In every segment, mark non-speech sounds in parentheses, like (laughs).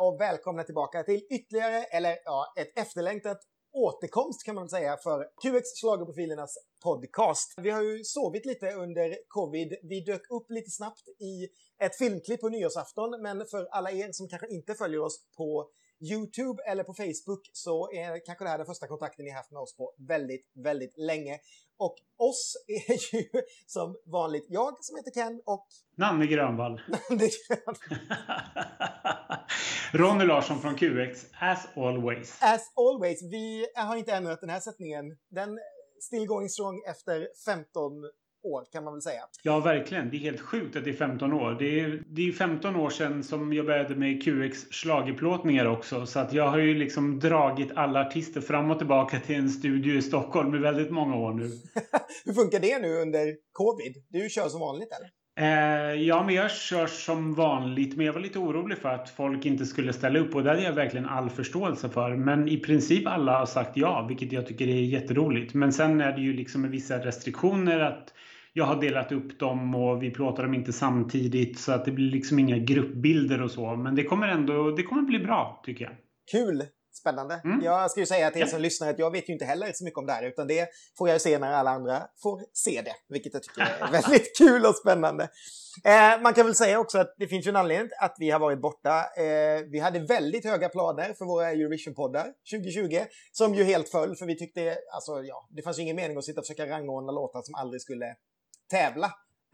och välkomna tillbaka till ytterligare, eller ja, ett efterlängtat återkomst kan man säga för QX Schlagerprofilernas podcast. Vi har ju sovit lite under covid. Vi dök upp lite snabbt i ett filmklipp på nyårsafton, men för alla er som kanske inte följer oss på YouTube eller på Facebook så är kanske det här den första kontakten ni haft med oss på väldigt, väldigt länge. Och oss är ju som vanligt jag som heter Ken och... (laughs) Nanne Grönvall. (laughs) (laughs) Ronny Larsson från QX, as always. As always. Vi har inte ändrat den här sättningen. Den still going strong efter 15 år kan man väl säga. Ja, verkligen. Det är helt sjukt att det är 15 år. Det är, det är 15 år sedan som jag började med QX schlagerplåtningar också. Så att jag har ju liksom dragit alla artister fram och tillbaka till en studio i Stockholm i väldigt många år nu. (laughs) Hur funkar det nu under covid? Du kör som vanligt eller? Eh, ja, men jag kör som vanligt. Men jag var lite orolig för att folk inte skulle ställa upp. Och det hade jag verkligen all förståelse för. Men i princip alla har sagt ja, vilket jag tycker är jätteroligt. Men sen är det ju liksom med vissa restriktioner att jag har delat upp dem och vi plåtar dem inte samtidigt så att det blir liksom inga gruppbilder och så. Men det kommer ändå, det kommer bli bra tycker jag. Kul! Spännande. Mm. Jag ska ju säga till er som ja. lyssnar att jag vet ju inte heller så mycket om det här utan det får jag se när alla andra får se det. Vilket jag tycker är (laughs) väldigt kul och spännande. Eh, man kan väl säga också att det finns ju en anledning att vi har varit borta. Eh, vi hade väldigt höga planer för våra Eurovision-poddar 2020 som ju helt föll för vi tyckte, alltså ja, det fanns ju ingen mening att sitta och försöka rangordna låtar som aldrig skulle tävla.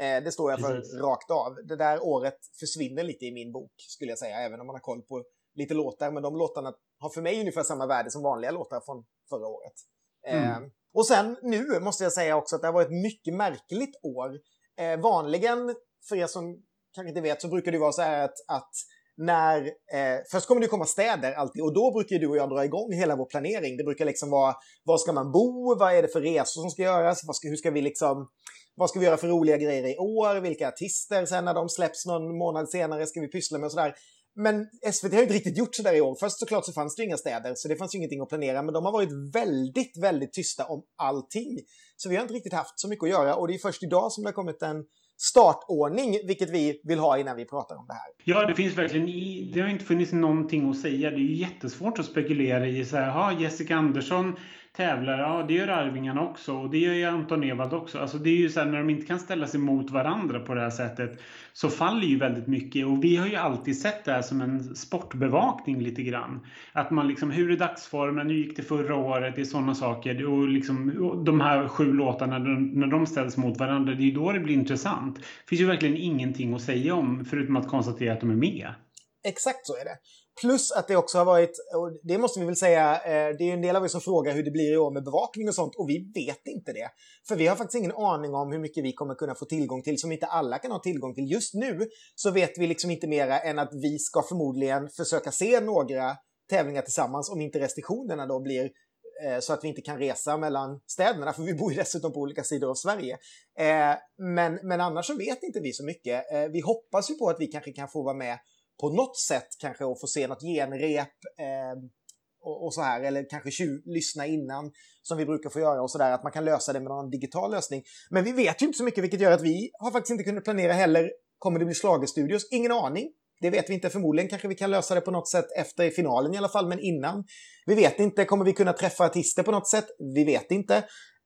Eh, det står jag för Precis. rakt av. Det där året försvinner lite i min bok, skulle jag säga, även om man har koll på lite låtar. Men de låtarna har för mig ungefär samma värde som vanliga låtar från förra året. Eh, mm. och sen nu måste jag säga också att det har varit ett mycket märkligt år. Eh, vanligen, för er som kanske inte vet, så brukar det vara så här att, att när, eh, först kommer det komma städer alltid och då brukar du och jag dra igång hela vår planering. Det brukar liksom vara, var ska man bo, vad är det för resor som ska göras, ska, hur ska vi liksom, vad ska vi göra för roliga grejer i år, vilka artister sen när de släpps någon månad senare ska vi pyssla med och sådär. Men SVT har ju inte riktigt gjort sådär i år. Först såklart så fanns det inga städer, så det fanns ju ingenting att planera. Men de har varit väldigt, väldigt tysta om allting. Så vi har inte riktigt haft så mycket att göra. Och det är först idag som det har kommit en startordning, vilket vi vill ha innan vi pratar om det här. Ja, det finns verkligen i, det har inte funnits någonting att säga. Det är ju jättesvårt att spekulera i så här, ha Jessica Andersson tävlar, ja det gör Arvingarna också och det gör ju Anton Ewald också. Alltså det är ju så här, när de inte kan ställa sig mot varandra på det här sättet så faller ju väldigt mycket och vi har ju alltid sett det här som en sportbevakning lite grann. Att man liksom, hur är dagsformen, hur gick det förra året, det är sådana saker och liksom de här sju låtarna när de ställs mot varandra, det är ju då det blir intressant. Det finns ju verkligen ingenting att säga om förutom att konstatera att de är med. Exakt så är det. Plus att det också har varit, och det måste vi väl säga, eh, det är en del av er som frågar hur det blir i år med bevakning och sånt och vi vet inte det. För vi har faktiskt ingen aning om hur mycket vi kommer kunna få tillgång till som inte alla kan ha tillgång till. Just nu så vet vi liksom inte mera än att vi ska förmodligen försöka se några tävlingar tillsammans om inte restriktionerna då blir eh, så att vi inte kan resa mellan städerna, för vi bor ju dessutom på olika sidor av Sverige. Eh, men, men annars så vet inte vi så mycket. Eh, vi hoppas ju på att vi kanske kan få vara med på något sätt kanske att få se något genrep eh, och, och, så här, eller kanske tju, lyssna innan som vi brukar få göra och så där, att man kan lösa det med någon digital lösning. Men vi vet ju inte så mycket, vilket gör att vi har faktiskt inte kunnat planera heller. Kommer det bli slagerstudios? Ingen aning. Det vet vi inte. Förmodligen kanske vi kan lösa det på något sätt efter finalen i alla fall, men innan. Vi vet inte. Kommer vi kunna träffa artister på något sätt? Vi vet inte.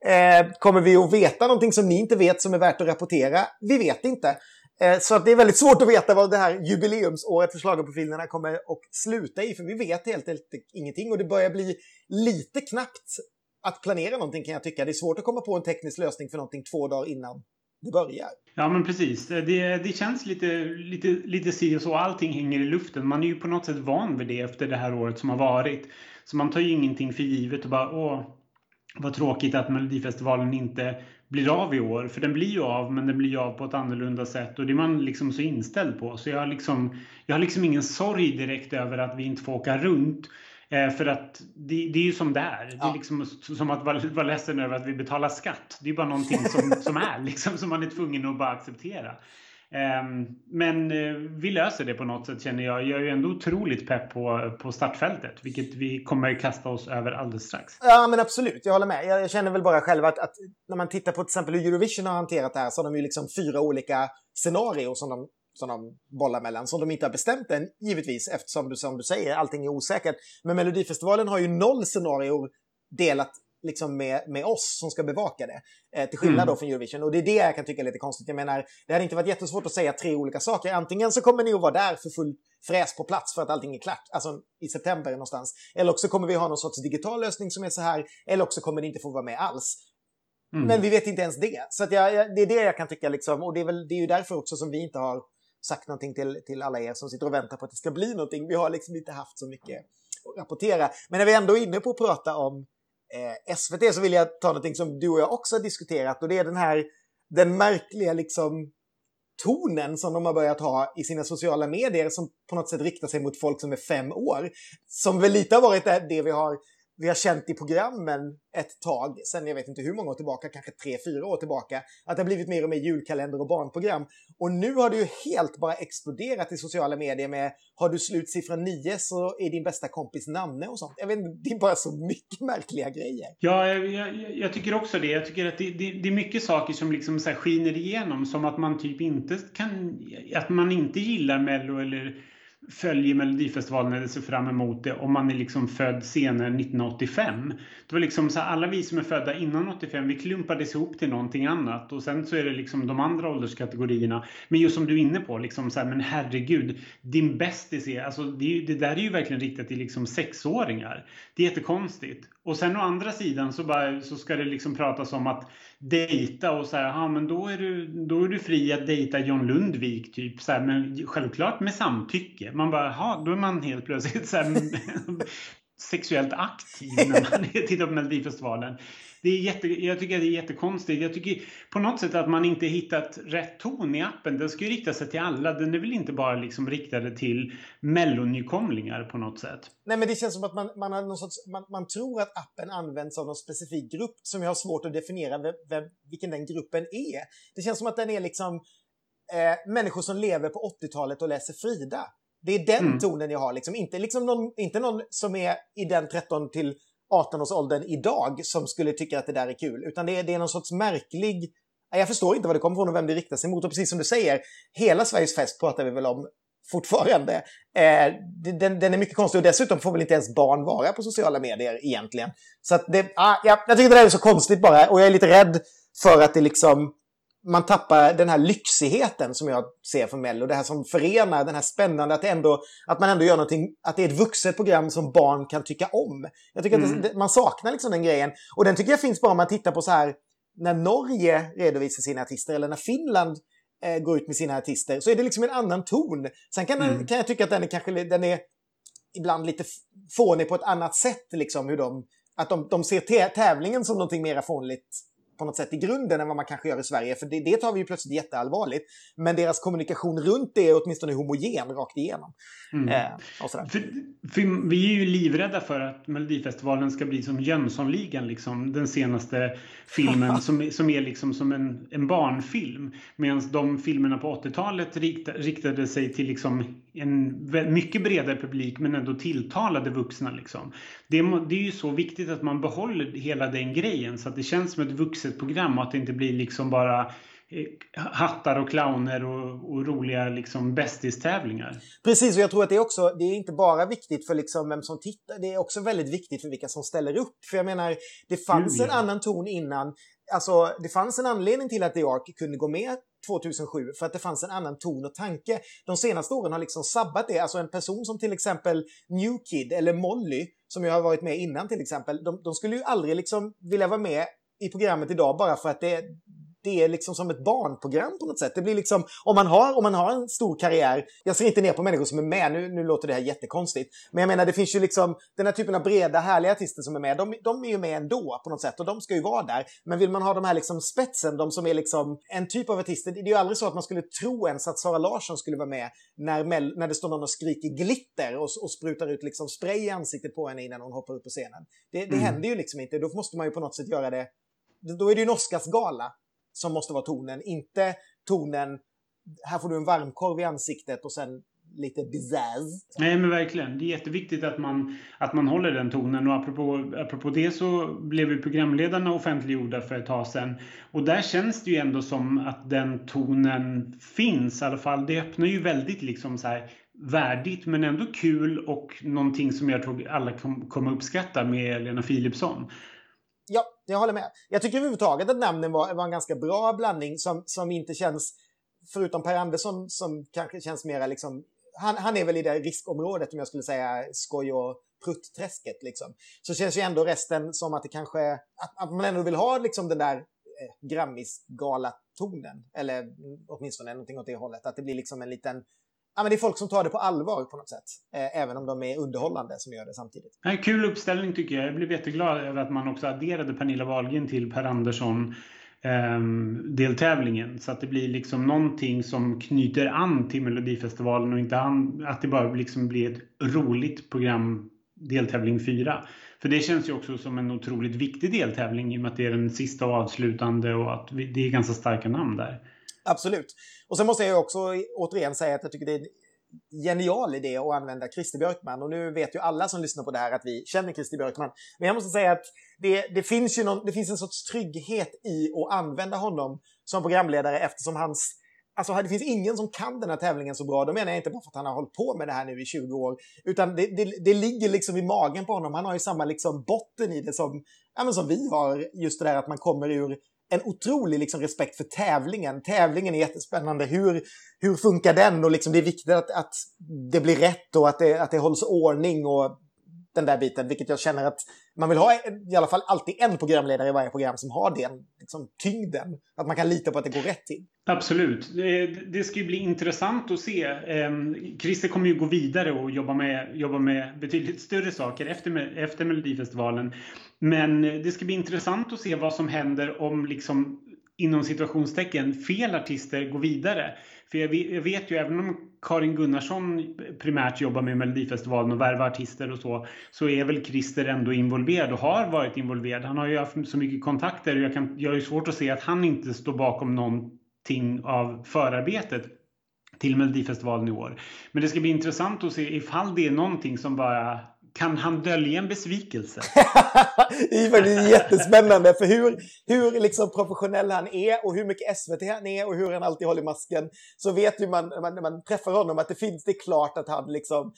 Eh, kommer vi att veta någonting som ni inte vet som är värt att rapportera? Vi vet inte. Eh, så att det är väldigt svårt att veta vad det här jubileumsåret för schlagerprofilerna kommer att sluta i, för vi vet helt enkelt ingenting och det börjar bli lite knappt att planera någonting kan jag tycka. Det är svårt att komma på en teknisk lösning för någonting två dagar innan det börjar. Ja men precis. Eh, det, det känns lite, lite, lite si och så. Allting hänger i luften. Man är ju på något sätt van vid det efter det här året som har varit. Så man tar ju ingenting för givet och bara åh, vad tråkigt att Melodifestivalen inte blir av i år. För den blir ju av, men den blir ju av på ett annorlunda sätt. Och det är man liksom så inställd på. Så jag har liksom, jag har liksom ingen sorg direkt över att vi inte får åka runt. Eh, för att det, det, är ju som det är. Ja. Det är liksom som att vara, vara ledsen över att vi betalar skatt. Det är bara någonting som, som är, (laughs) liksom, som man är tvungen att bara acceptera. Ehm, men eh, vi löser det på något sätt känner jag. Jag är ju ändå otroligt pepp på, på startfältet, vilket vi kommer kasta oss över alldeles strax. Ja, men absolut. Jag håller med. Jag känner väl bara själv att, att när man tittar på till exempel hur Eurovision har hanterat det här så har de ju liksom fyra olika scenarier som de som de bollar mellan, som de inte har bestämt än, givetvis, eftersom du, som du säger, allting är osäkert. Men Melodifestivalen har ju noll scenarier delat liksom med, med oss som ska bevaka det. Eh, till skillnad mm. då från Eurovision. Och det är det jag kan tycka är lite konstigt. Jag menar, det hade inte varit jättesvårt att säga tre olika saker. Antingen så kommer ni att vara där för full fräs på plats för att allting är klart, alltså i september någonstans. Eller också kommer vi ha någon sorts digital lösning som är så här, eller också kommer ni inte få vara med alls. Mm. Men vi vet inte ens det. Så jag, jag, det är det jag kan tycka, liksom, och det är, väl, det är ju därför också som vi inte har sagt någonting till, till alla er som sitter och väntar på att det ska bli någonting. Vi har liksom inte haft så mycket att rapportera. Men när vi ändå är inne på att prata om eh, SVT så vill jag ta någonting som du och jag också har diskuterat och det är den här den märkliga liksom tonen som de har börjat ha i sina sociala medier som på något sätt riktar sig mot folk som är fem år. Som väl lite har varit det vi har vi har känt i programmen ett tag, sen jag vet inte hur många år tillbaka, kanske tre, fyra år tillbaka, att det har blivit mer och mer julkalender och barnprogram. Och nu har det ju helt bara exploderat i sociala medier med har du slutsiffran 9 så är din bästa kompis namne och sånt. Jag vet inte, det är bara så mycket märkliga grejer. Ja, jag, jag, jag tycker också det. Jag tycker att det, det, det är mycket saker som liksom så skiner igenom, som att man typ inte kan, att man inte gillar Mello eller följer Melodifestivalen eller ser fram emot det om man är liksom född senare 1985. Det var liksom så här, alla vi som är födda innan 85, vi klumpades ihop till någonting annat och sen så är det liksom de andra ålderskategorierna. Men just som du är inne på, liksom så här, men herregud, din bästis är, alltså det, det, där är ju verkligen riktat till liksom sexåringar. Det är jättekonstigt. Och sen å andra sidan så, bara, så ska det liksom pratas om att dejta och så här, ja men då är, du, då är du fri att dejta John Lundvik typ. Så här, men självklart med samtycke. Man bara, aha, då är man helt plötsligt så här, (laughs) sexuellt aktiv när man tittar på Melodifestivalen det är jätte, jag tycker det är jättekonstigt. Jag tycker på något sätt att man inte hittat rätt ton i appen. Den ska ju rikta sig till alla. Den är väl inte bara liksom riktade till mellonykomlingar på något sätt. Nej, men det känns som att man, man, har någon sorts, man, man tror att appen används av någon specifik grupp som jag har svårt att definiera vem, vem, vilken den gruppen är. Det känns som att den är liksom eh, människor som lever på 80-talet och läser Frida. Det är den mm. tonen jag har, liksom. Inte, liksom någon, inte någon som är i den 13 till 18-årsåldern idag som skulle tycka att det där är kul. Utan det är, det är någon sorts märklig... Jag förstår inte vad det kommer från och vem det riktar sig mot. Och precis som du säger, hela Sveriges fest pratar vi väl om fortfarande. Eh, den, den, är mycket konstig och dessutom får väl inte ens barn vara på sociala medier egentligen. Så att det, ah, ja, jag tycker det där är så konstigt bara och jag är lite rädd för att det liksom man tappar den här lyxigheten som jag ser från Mello. Det här som förenar, den här spännande, att, ändå, att man ändå gör någonting, att det är ett vuxet program som barn kan tycka om. Jag tycker mm. att det, man saknar liksom den grejen. Och den tycker jag finns bara om man tittar på så här, när Norge redovisar sina artister eller när Finland eh, går ut med sina artister, så är det liksom en annan ton. Sen kan, mm. den, kan jag tycka att den är kanske den är ibland lite fånig på ett annat sätt, liksom hur de, att de, de ser tävlingen som någonting mera fånigt på något sätt i grunden än vad man kanske gör i Sverige. För det, det tar vi ju plötsligt jätteallvarligt. Men deras kommunikation runt det är åtminstone homogen rakt igenom. Mm. Eh, för, för vi är ju livrädda för att Melodifestivalen ska bli som Jönssonligan, liksom, den senaste filmen (laughs) som, som är liksom som en, en barnfilm. Medan de filmerna på 80-talet rikt, riktade sig till liksom en mycket bredare publik men ändå tilltalade vuxna. Liksom. Det, det är ju så viktigt att man behåller hela den grejen så att det känns som ett vuxet program och att det inte blir liksom bara eh, hattar och clowner och, och roliga liksom bästistävlingar. Precis, och jag tror att det är också, det är inte bara viktigt för liksom vem som tittar, det är också väldigt viktigt för vilka som ställer upp. För jag menar, det fanns en annan ton innan. Alltså, det fanns en anledning till att The Ark kunde gå med 2007 för att det fanns en annan ton och tanke. De senaste åren har liksom sabbat det. Alltså en person som till exempel New Kid eller Molly, som jag har varit med innan till exempel, de, de skulle ju aldrig liksom vilja vara med i programmet idag bara för att det, det är liksom som ett barnprogram på något sätt. Det blir liksom, om man har, om man har en stor karriär, jag ser inte ner på människor som är med, nu, nu låter det här jättekonstigt, men jag menar det finns ju liksom den här typen av breda, härliga artister som är med, de, de är ju med ändå på något sätt och de ska ju vara där. Men vill man ha de här liksom spetsen, de som är liksom en typ av artister, det är ju aldrig så att man skulle tro ens att Sara Larsson skulle vara med när, när det står någon och skriker glitter och, och sprutar ut liksom spray i ansiktet på henne innan hon hoppar upp på scenen. Det, det mm. händer ju liksom inte, då måste man ju på något sätt göra det då är det ju en Oscarsgala som måste vara tonen, inte tonen här får du en varmkorv i ansiktet och sen lite bizzazz. Nej, men verkligen. Det är jätteviktigt att man, att man håller den tonen. Och apropå, apropå det så blev ju programledarna offentliggjorda för ett tag sedan. Och där känns det ju ändå som att den tonen finns. I alla fall, det öppnar ju väldigt liksom så här värdigt men ändå kul och någonting som jag tror alla kommer uppskatta med Lena Philipsson. Jag håller med. Jag tycker överhuvudtaget att namnen var, var en ganska bra blandning som, som inte känns, förutom Per Andersson som kanske känns mera liksom, han, han är väl i det riskområdet om jag skulle säga skoj och prutt-träsket liksom. Så känns ju ändå resten som att det kanske, att, att man ändå vill ha liksom den där eh, Grammis-galatonen. Eller åtminstone någonting åt det hållet. Att det blir liksom en liten ja, men det är folk som tar det på allvar på något sätt. Eh, även om de är underhållande som gör det samtidigt. En kul uppställning tycker jag. Jag blev jätteglad över att man också adderade Pernilla Wahlgren till Per Andersson eh, deltävlingen. Så att det blir liksom någonting som knyter an till Melodifestivalen och inte an, att det bara liksom blir ett roligt program deltävling 4. För det känns ju också som en otroligt viktig deltävling i och med att det är den sista och avslutande och att det är ganska starka namn där. Absolut. Och sen måste jag också återigen säga att jag tycker det är en genial idé att använda Christer Björkman. Och nu vet ju alla som lyssnar på det här att vi känner Christer Björkman. Men jag måste säga att det, det finns ju någon, det finns en sorts trygghet i att använda honom som programledare eftersom hans Alltså det finns ingen som kan den här tävlingen så bra. Då menar jag inte bara för att han har hållit på med det här nu i 20 år. Utan det, det, det ligger liksom i magen på honom. Han har ju samma liksom botten i det som, ja, som vi har. Just det där att man kommer ur en otrolig liksom, respekt för tävlingen. Tävlingen är jättespännande. Hur, hur funkar den? Och liksom, det är viktigt att, att det blir rätt och att det, att det hålls ordning och den där biten. Vilket jag känner att man vill ha i alla fall alltid en programledare i varje program som har den liksom, tyngden. Att man kan lita på att det går rätt till. Absolut. Det ska ju bli intressant att se. Ehm, Christer kommer ju gå vidare och jobba med, jobba med betydligt större saker efter, efter Melodifestivalen. Men eh, det ska bli intressant att se vad som händer om liksom inom situationstecken fel artister går vidare. För jag vet ju även om Karin Gunnarsson primärt jobbar med Melodifestivalen och värvar artister och så, så är väl Christer ändå involverad och har varit involverad. Han har ju haft så mycket kontakter och jag, kan, jag har ju svårt att se att han inte står bakom någonting av förarbetet till Melodifestivalen i år. Men det ska bli intressant att se ifall det är någonting som bara kan han dölja en besvikelse? (laughs) det är faktiskt jättespännande för hur, hur liksom professionell han är och hur mycket SVT han är och hur han alltid håller masken. Så vet ju man när man, träffar honom att det finns, det är klart att han liksom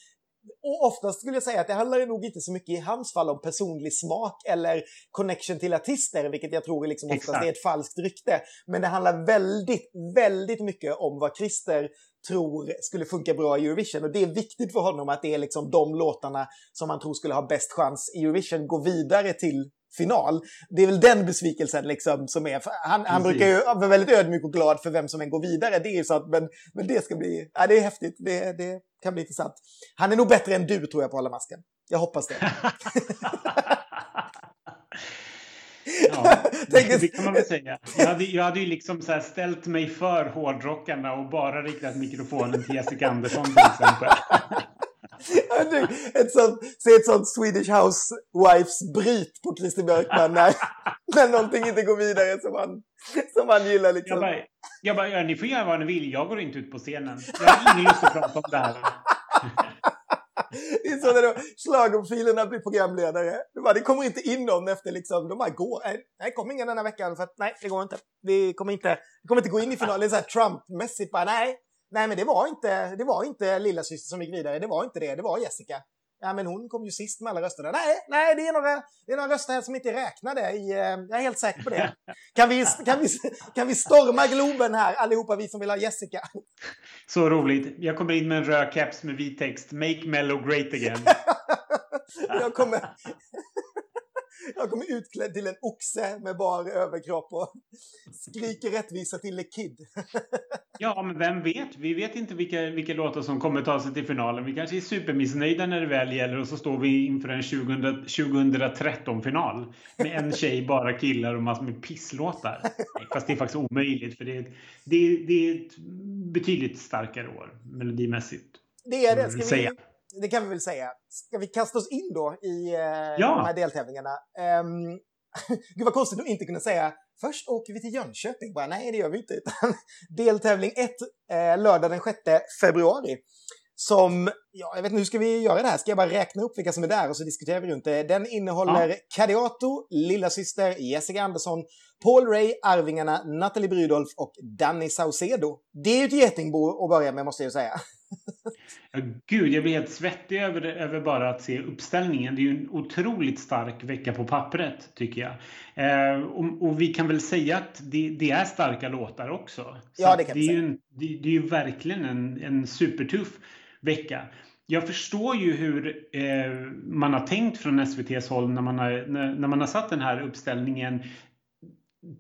och oftast skulle jag säga att det handlar nog inte så mycket i hans fall om personlig smak eller connection till artister, vilket jag tror liksom oftast Exakt. är ett falskt rykte. Men det handlar väldigt, väldigt mycket om vad Christer tror skulle funka bra i Eurovision. Och det är viktigt för honom att det är liksom de låtarna som han tror skulle ha bäst chans i Eurovision gå vidare till final. Det är väl den besvikelsen liksom som är. Han, han brukar ju vara väldigt ödmjuk och glad för vem som än går vidare. Det är så att, men, men det ska bli, ja, det är häftigt. Det, det kan bli intressant. Han är nog bättre än du tror jag på att hålla masken. Jag hoppas det. (laughs) Ja, (laughs) det kan man väl säga. Jag hade, jag hade ju liksom så ställt mig för hårdrockarna och bara riktat mikrofonen till Jessica Andersson till exempel. (laughs) ett sånt, se ett sånt Swedish Housewives-bryt på Christer Björkman när, (laughs) när någonting inte går vidare som han, som han gillar. Liksom. Jag bara, jag bara ja, ni får göra vad ni vill, jag går inte ut på scenen. Jag har ingen lust att prata om det här. Det är så när schlagerprofilerna blir programledare. Det, bara, det kommer inte in någon efter liksom, de bara går. Nej, det kommer ingen den här veckan för att nej, det går inte. Vi kommer inte, vi kommer inte gå in i finalen. Så här Trump-mässigt bara nej. Nej, men det var inte, det var inte lilla syster som gick vidare. Det var inte det. Det var Jessica. Ja, men hon kom ju sist med alla rösterna. Nej, nej, det är några, det är några röster här som inte är räknade. I, eh, jag är helt säker på det. (laughs) Kan vi, kan, vi, kan vi storma Globen här, allihopa vi som vill ha Jessica? (laughs) Så roligt. Jag kommer in med en röd keps med vit text. Make Mellow great again. (laughs) jag kommer... Jag kommer utklädd till en oxe med bar överkropp och skriker rättvisa till The Kid. (laughs) ja, men vem vet? Vi vet inte vilka, vilka låtar som kommer ta sig till finalen. Vi kanske är supermissnöjda när det väl gäller och så står vi inför en 2013-final med en tjej, bara killar och massor med pisslåtar. Nej, fast det är faktiskt omöjligt för det är, det, det är ett betydligt starkare år melodimässigt. Det är det. Ska vi, det kan vi väl säga. Ska vi kasta oss in då i eh, ja. de här deltävlingarna? Um, (laughs) Gud vad konstigt att inte kunna säga först åker vi till Jönköping. Bara, nej, det gör vi inte. Utan (laughs) deltävling 1, eh, lördag den 6 februari. som, ja, jag vet inte hur ska vi göra det här? Ska jag bara räkna upp vilka som är där och så diskuterar vi runt det? Den innehåller ja. Kadiato, Lilla Syster, Jessica Andersson, Paul Ray, Arvingarna, Natalie Brydolf och Danny Saucedo. Det är ju ett getingbo att börja med måste jag säga. (laughs) Ja, gud, jag blir helt svettig över, över bara att se uppställningen. Det är ju en otroligt stark vecka på pappret, tycker jag. Eh, och, och, vi kan väl säga att det, det är starka låtar också. Så ja, det kan det är, ju det, det, är ju verkligen en, en supertuff vecka. Jag förstår ju hur eh, man har tänkt från SVTs håll när man har, när, när man har satt den här uppställningen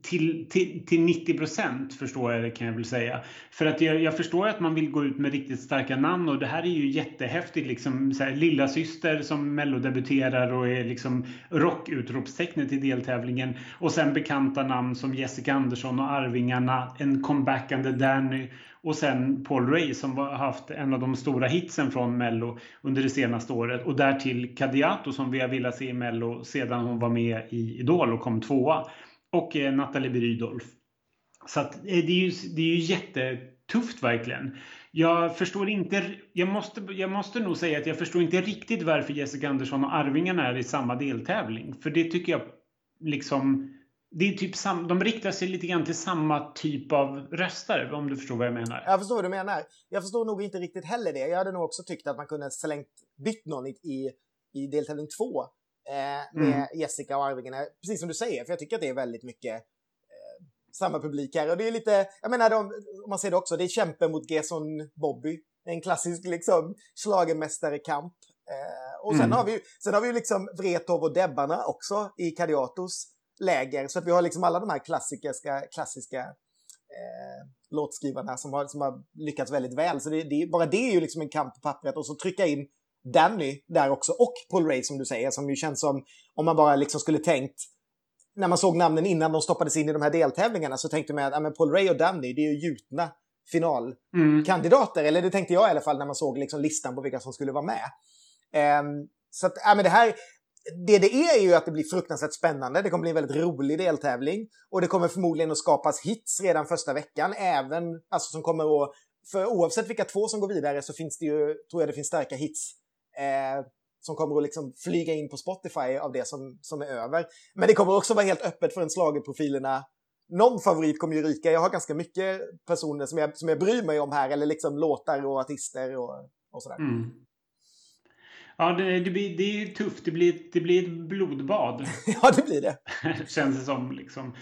till, till, till 90 procent förstår jag det kan jag väl säga. För att jag, jag, förstår att man vill gå ut med riktigt starka namn och det här är ju jättehäftigt. Liksom, så här, lilla syster som mellodebuterar och är liksom rockutropstecknet i deltävlingen. Och sen bekanta namn som Jessica Andersson och Arvingarna, en comebackande Danny och sen Paul Ray som har haft en av de stora hitsen från Mello under det senaste året. Och därtill Kadiato som vi har velat se i Mello sedan hon var med i Idol och kom tvåa och eh, Nathalie Brydolf. Så att, eh, det, är ju, det är ju jättetufft verkligen. Jag förstår inte, jag måste, jag måste nog säga att jag förstår inte riktigt varför Jessica Andersson och Arvingarna är i samma deltävling. För det tycker jag liksom, det är typ sam, de riktar sig lite grann till samma typ av röstare om du förstår vad jag menar. Jag förstår vad du menar. Jag förstår nog inte riktigt heller det. Jag hade nog också tyckt att man kunde slängt, bytt någon i, i deltävling två eh, med mm. Jessica och Arvingarna. Precis som du säger, för jag tycker att det är väldigt mycket eh, samma publik här. Och det är lite, jag menar, de, om man ser det också, det är kämpen mot Gerson Bobby. En klassisk liksom schlagermästare-kamp. Eh, och sen, mm. har vi, sen har vi ju liksom Wrethov och Debbarna också i Kadiatos läger. Så att vi har liksom alla de här klassiska, klassiska eh, låtskrivarna som har, som har lyckats väldigt väl. Så det, det, bara det är ju liksom en kamp på pappret. Och så trycka in Danny där också och Paul Ray som du säger som ju känns som om man bara liksom skulle tänkt när man såg namnen innan de stoppades in i de här deltävlingarna så tänkte man att ja, Paul Ray och Danny det är ju gjutna finalkandidater. Mm. Eller det tänkte jag i alla fall när man såg liksom listan på vilka som skulle vara med. Um, så att, ja, men det här, det det är är ju att det blir fruktansvärt spännande. Det kommer bli en väldigt rolig deltävling. Och det kommer förmodligen att skapas hits redan första veckan. Även, alltså som kommer att, för oavsett vilka två som går vidare så finns det ju, tror jag det finns starka hits eh, som kommer att liksom flyga in på Spotify av det som, som är över. Men det kommer också vara helt öppet för en slagerprofilerna. Någon favorit kommer ju ryka. Jag har ganska mycket personer som jag, som jag bryr mig om här, eller liksom låtar och artister och, och sådär. Mm. Ja, det, det, blir, det är tufft. Det blir, det blir ett blodbad. (laughs) ja, det blir det. (laughs) Känns det som. Liksom.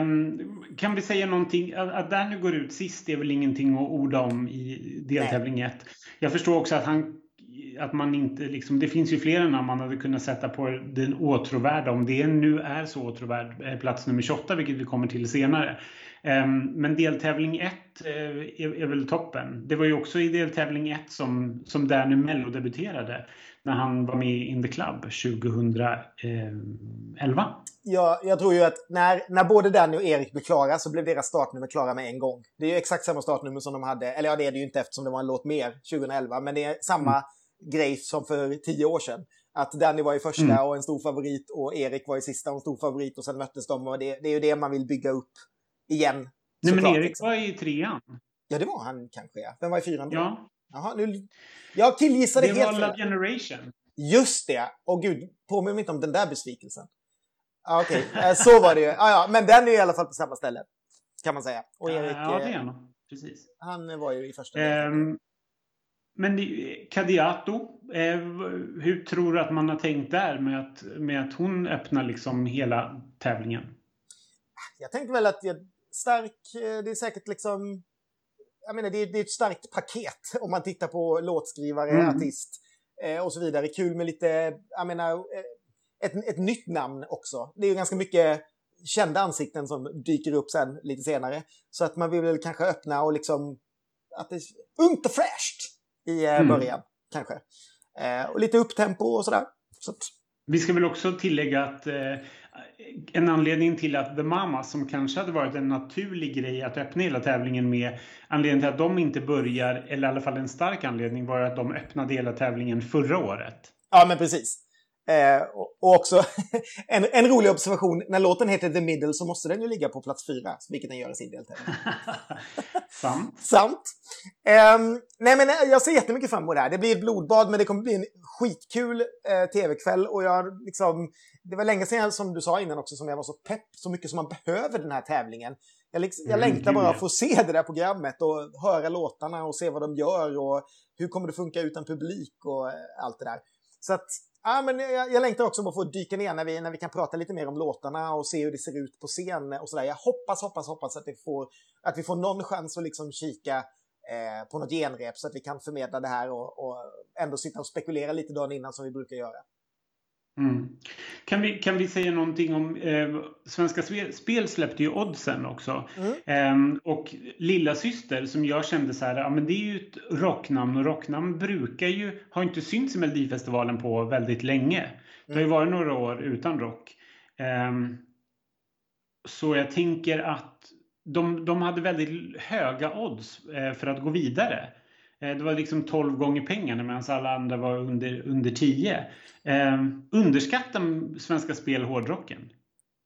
Um, kan vi säga någonting? Att, att Danny går ut sist är väl ingenting att orda om i deltävling 1. Jag förstår också att han att man inte liksom, det finns ju flera namn man hade kunnat sätta på den åtråvärda, om det nu är så åtråvärd, eh, plats nummer 28, vilket vi kommer till senare. Ehm, men deltävling 1 eh, är, är väl toppen. Det var ju också i deltävling 1 som, som Danny Mello debuterade när han var med i In the Club 2011. Ja, jag tror ju att när, när både Danny och Erik blev klara så blev deras startnummer klara med en gång. Det är ju exakt samma startnummer som de hade, eller ja det är det ju inte eftersom det var en låt mer 2011, men det är samma mm grej som för tio år sedan. Att Danny var i första mm. och en stor favorit och Erik var i sista och en stor favorit och sen möttes de och det, det är ju det man vill bygga upp igen. Nej men Erik liksom. var i trean. Ja det var han kanske ja. Vem var i fyran då? Ja. Jaha, nu... Jag killgissade helt Det var Love Generation. Just det! Åh gud, påminn mig inte om den där besvikelsen. Ah, Okej, okay. Eh, så var det ju. Ah, ja, men den är i alla fall på samma ställe. Kan man säga. Och Erik, ja, det är han. Precis. Han var ju i första. Um, men Kadiato, eh, hur tror du att man har tänkt där med att, med att hon öppnar liksom hela tävlingen? Jag tänker väl att jag, stark, eh, det är säkert liksom... Jag menar, det är, det är ett starkt paket (laughs) om man tittar på låtskrivare, mm. artist eh, och så vidare. Kul med lite, jag menar, ett, ett nytt namn också. Det är ju ganska mycket kända ansikten som dyker upp sen lite senare. Så att man vill väl kanske öppna och liksom att det är ungt och fräscht i eh, mm. början, kanske. Eh, och lite upptempo och sådär. Så att... Vi ska väl också tillägga att eh, en anledning till att The Mamas, som kanske hade varit en naturlig grej att öppna hela tävlingen med, anledningen till att de inte börjar, eller i alla fall en stark anledning, var att de öppnade hela tävlingen förra året. Ja, men precis. Eh, och, också (laughs) en, en rolig observation, när låten heter The Middle så måste den ju ligga på plats fyra, vilket den gör i sin deltävling. (laughs) Sant. Sant. Um, nej men jag ser jättemycket fram emot det här. Det blir ett blodbad men det kommer bli en skitkul uh, tv-kväll och jag liksom... Det var länge sedan, som du sa innan också, som jag var så pepp, så mycket som man behöver den här tävlingen. Jag, liksom, jag mm, längtar bara att få se det där programmet och höra låtarna och se vad de gör och hur kommer det funka utan publik och uh, allt det där. Så att Ja, men jag, jag längtar också på att få dyka ner när vi, när vi kan prata lite mer om låtarna och se hur det ser ut på scen och sådär. Jag hoppas, hoppas, hoppas att, det får, att vi får någon chans att liksom kika eh, på något genrep så att vi kan förmedla det här och, och ändå sitta och spekulera lite dagen innan som vi brukar göra. Mm. Kan, vi, kan vi säga någonting om eh, Svenska Spel släppte ju oddsen också. Mm. Eh, och Lilla Syster som jag kände så här, ja men det är ju ett rocknamn och rocknamn brukar ju, har inte synts i Melodifestivalen på väldigt länge. Mm. Det har ju varit några år utan rock. Eh, så jag tänker att de, de hade väldigt höga odds eh, för att gå vidare. Eh, det var liksom 12 gånger pengarna medan alla andra var under, under 10. Eh, underskattar Svenska Spel hårdrocken?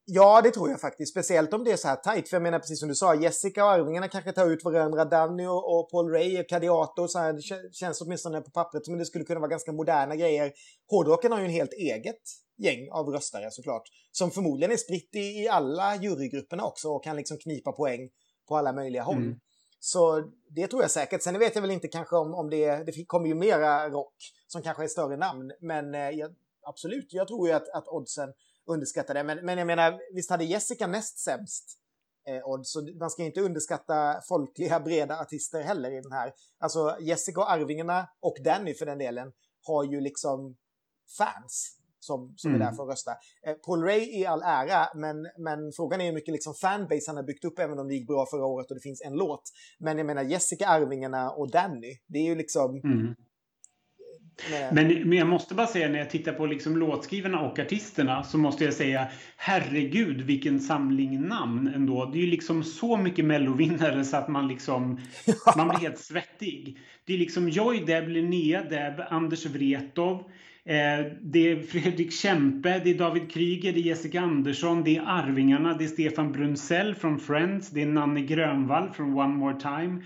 Ja, det tror jag faktiskt. Speciellt om det är så här tajt. För jag menar, precis som du sa, Jessica och Arvingarna kanske tar ut varandra. Danny och, och Paul Ray och Cadiato. Så här, det känns åtminstone på pappret som det skulle kunna vara ganska moderna grejer. Hårdrocken har ju en helt eget gäng av röstare såklart. Som förmodligen är spritt i, i alla jurygrupperna också och kan liksom knipa poäng på alla möjliga håll. Mm. Så det tror jag säkert. Sen vet jag väl inte kanske om, om det, det kommer ju mera rock som kanske är större namn. Men eh, jag, absolut, jag tror ju att, att oddsen underskattar det. Men, men jag menar, visst hade Jessica näst sämst eh, odds. Så man ska inte underskatta folkliga breda artister heller i den här. Alltså Jessica och Arvingarna och Danny för den delen har ju liksom fans som, som mm. är där för att rösta. Eh, Paul Ray i all ära, men, men frågan är hur mycket liksom fanbase han har byggt upp även om det gick bra förra året och det finns en låt. Men jag menar Jessica Arvingarna och Danny, det är ju liksom... Mm. Men, men jag måste bara säga när jag tittar på liksom låtskrivarna och artisterna så måste jag säga herregud vilken samling namn ändå. Det är ju liksom så mycket mellovinnare så att man liksom (laughs) man blir helt svettig. Det är liksom Joy Deb, Linnea Deb, Anders Wrethov, Eh, Eh, det är Fredrik Kempe, det är David Kryger, det är Jessica Andersson, det är Arvingarna, det är Stefan Brunsell från Friends, det är Nanne Grönvall från One More Time.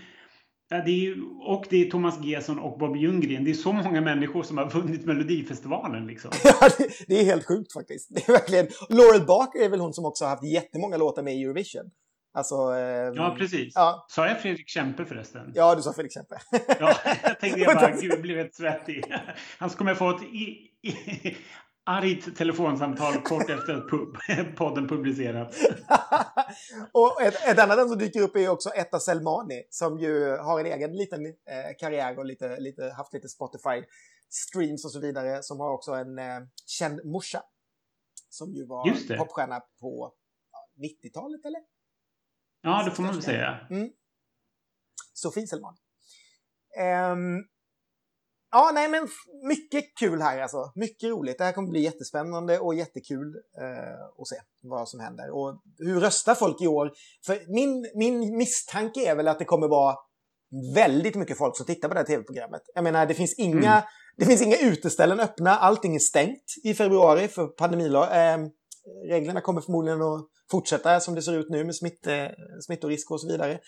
Det är, och det är Thomas Gesson och Bob Ljunggren. Det är så många människor som har vunnit Melodifestivalen. Liksom. (laughs) Ja, det, det, är helt sjukt faktiskt. Det är verkligen... Laurel Barker är väl hon som också har haft jättemånga låtar med i Eurovision. Alltså, eh, ja, precis. Ja. Sa jag Fredrik Kempe förresten? Ja, du sa Fredrik Kempe. (laughs) ja, jag tänkte jag (laughs) bara, gud, blev helt svettig. Han kommer få ett i, i, (laughs) argt telefonsamtal kort efter att pub, podden publicerats. och ett, ett annat som dyker upp är också Etta Selmani som ju har en egen liten eh, karriär och lite, lite, haft lite Spotify-streams och så vidare. Som har också en eh, känd morsa. Som ju var popstjärna på ja, 90-talet eller? Ja, det får man väl säga. Mm. Sofie Selman. Um, ja, nej men mycket kul här alltså. Mycket roligt. Det här kommer bli jättespännande och jättekul uh, att se vad som händer. Och hur röstar folk i år? För min, min misstanke är väl att det kommer vara väldigt mycket folk som tittar på det här tv-programmet. Jag menar, det finns inga, mm. det finns inga uteställen öppna. Allting är stängt i februari för pandemilag. Uh, reglerna kommer förmodligen att fortsätta som det ser ut nu med smitt, eh, smittorisk och så vidare.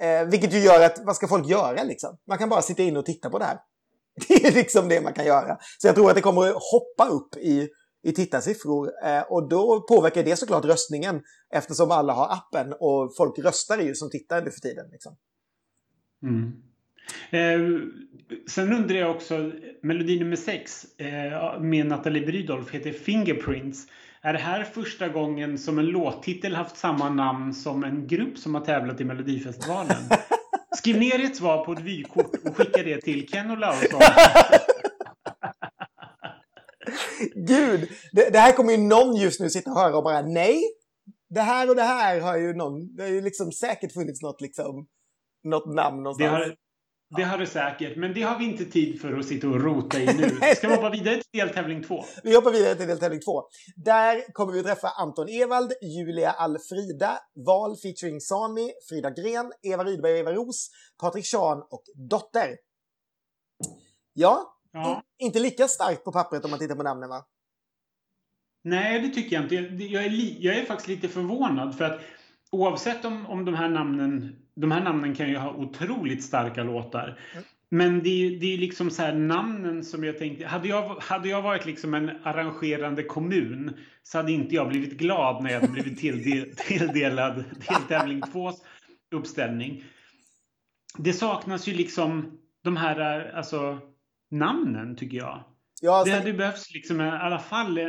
Eh, vilket ju gör att, vad ska folk göra liksom? Man kan bara sitta in och titta på det här. (laughs) Det är liksom det man kan göra. Så jag tror att det kommer att hoppa upp i, i tittarsiffror. Eh, och då påverkar det såklart röstningen eftersom alla har appen och folk röstar ju som tittar nu för tiden. Liksom. Mm. Eh, sen undrar jag också, melodi nummer sex eh, med Nathalie Brydolf heter Fingerprints. Är det här första gången som en låttitel haft samma namn som en grupp som har tävlat i Melodifestivalen? (laughs) Skriv ner ett svar på ett vykort och skicka det till Ken och Lausson. Gud, det, det, här kommer ju någon just nu sitta och höra och bara nej. Det här och det här har ju någon, det har ju liksom säkert funnits något liksom, något namn någonstans. Det har, det har det säkert, men det har vi inte tid för att sitta och rota i nu. Ska vi (laughs) hoppa vidare till deltävling två? Vi hoppar vidare till deltävling två. Där kommer vi att träffa Anton Ewald, Julia Alfrida, Val featuring Sami, Frida Gren, Eva Rydberg och Eva Ros, Patrik Sean och Dotter. Ja, ja. inte lika starkt på pappret om man tittar på namnen va? Nej, det tycker jag inte. Jag är, jag är faktiskt lite förvånad för att oavsett om, om de här namnen, de här namnen kan ju ha otroligt starka låtar. Mm. Men det är, det är liksom så här namnen som jag tänkte, hade jag, hade jag varit liksom en arrangerande kommun så hade inte jag blivit glad när jag blivit tilldel, (laughs) tilldelad deltävling 2 uppställning. Det saknas ju liksom de här alltså, namnen tycker jag. Ja, det hade behövts liksom i alla fall, eh,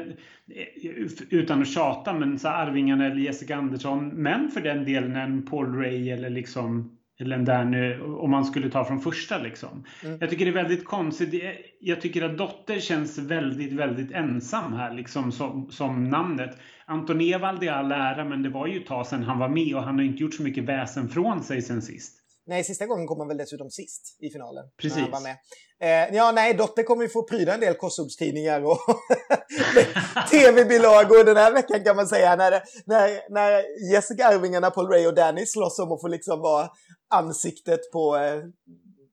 utan att tjata, men så Arvingarna eller Jessica Andersson, men för den delen en Paul Ray eller liksom eller en Danny, om man skulle ta från första liksom. Mm. Jag tycker det är väldigt konstigt. Jag tycker att Dotter känns väldigt, väldigt ensam här liksom som, som namnet. Anton Ewald är all ära, men det var ju ett tag sedan han var med och han har inte gjort så mycket väsen från sig sen sist. Nej, sista gången kom han väl dessutom sist i finalen. Precis. Han var med. Eh, ja, nej, Dotter kommer ju få pryda en del korsordstidningar och (laughs) tv-bilagor den här veckan kan man säga. När, när, när Jessica Arvingarna, Paul Ray och Danny slåss om att få liksom vara ansiktet på eh,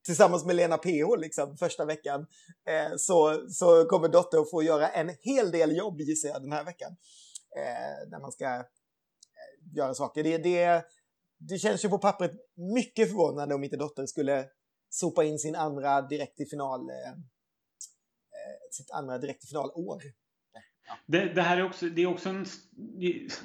tillsammans med Lena PH liksom, första veckan. Eh, så, så kommer Dotter att få göra en hel del jobb gissar jag den här veckan. Eh, när man ska eh, göra saker. Det, det, det känns ju på pappret mycket förvånande om inte Dotter skulle sopa in sin andra direkt i final, eh, eh, sitt andra direkt i finalår. Det, det, här är också, det är också en,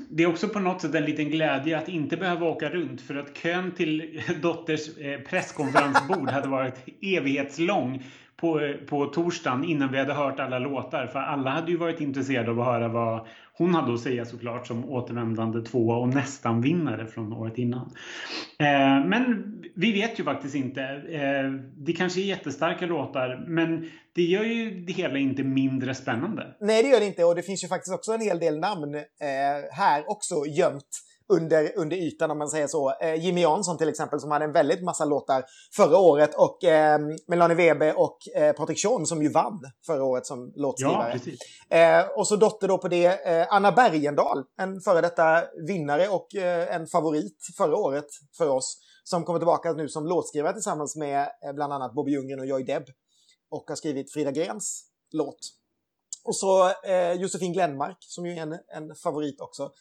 det är också på något sätt en liten glädje att inte behöva åka runt för att kön till (laughs) Dotters eh, presskonferensbord hade varit evighetslång på, på torsdagen innan vi hade hört alla låtar. För alla hade ju varit intresserade av att höra vad hon hade att säga såklart som återvändande tvåa och nästan vinnare från året innan. Eh, men vi vet ju faktiskt inte. Eh, det kanske är jättestarka låtar men det gör ju det hela inte mindre spännande. Nej det gör det inte och det finns ju faktiskt också en hel del namn eh, här också gömt under, under ytan om man säger så. Eh, Jimmy Jansson till exempel som hade en väldigt massa låtar förra året och eh, Melanie Webe och eh, Patrik Sean som ju vann förra året som låtskrivare. Ja, eh, och så dotter då på det eh, Anna Bergendahl, en före detta vinnare och eh, en favorit förra året för oss som kommer tillbaka nu som låtskrivare tillsammans med eh, bland annat Bobby Ljunggren och Joy Deb och har skrivit Frida Grens låt. Och så eh, Josefin Glenmark som ju är en, en favorit också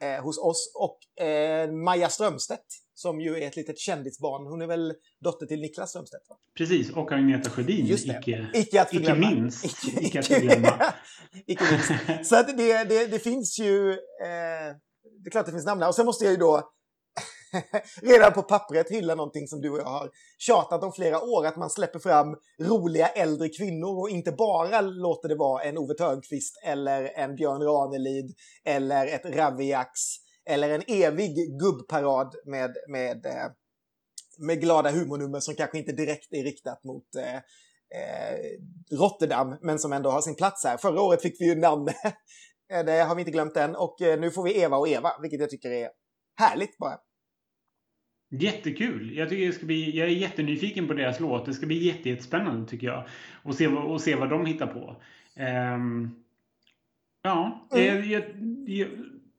eh, hos oss. Och eh, Maja Strömstedt som ju är ett litet kändisbarn. Hon är väl dotter till Niklas Strömstedt? Va? Precis, och Agneta Sjödin. Just det. Icke, icke att förglömma. Icke minst. Icke, icke att förglömma. (laughs) icke minst. Så att det, det, det finns ju... Eh, det är klart det finns namn där. Och sen måste jag ju då (laughs) redan på pappret hylla någonting som du och jag har tjatat om flera år, att man släpper fram roliga äldre kvinnor och inte bara låter det vara en Ove Thörnqvist eller en Björn Ranelid eller ett Raviax eller en evig gubbparad med, med, eh, med glada humornummer som kanske inte direkt är riktat mot eh, eh, Rotterdam, men som ändå har sin plats här. Förra året fick vi ju namn, (laughs) eh, det har vi inte glömt än, och nu får vi Eva och Eva, vilket jag tycker är härligt bara. Jättekul! Jag, tycker det ska bli, jag är jättenyfiken på deras låt. Det ska bli jättespännande tycker jag. Och se, och se vad de hittar på. Um, ja, mm. jag, jag,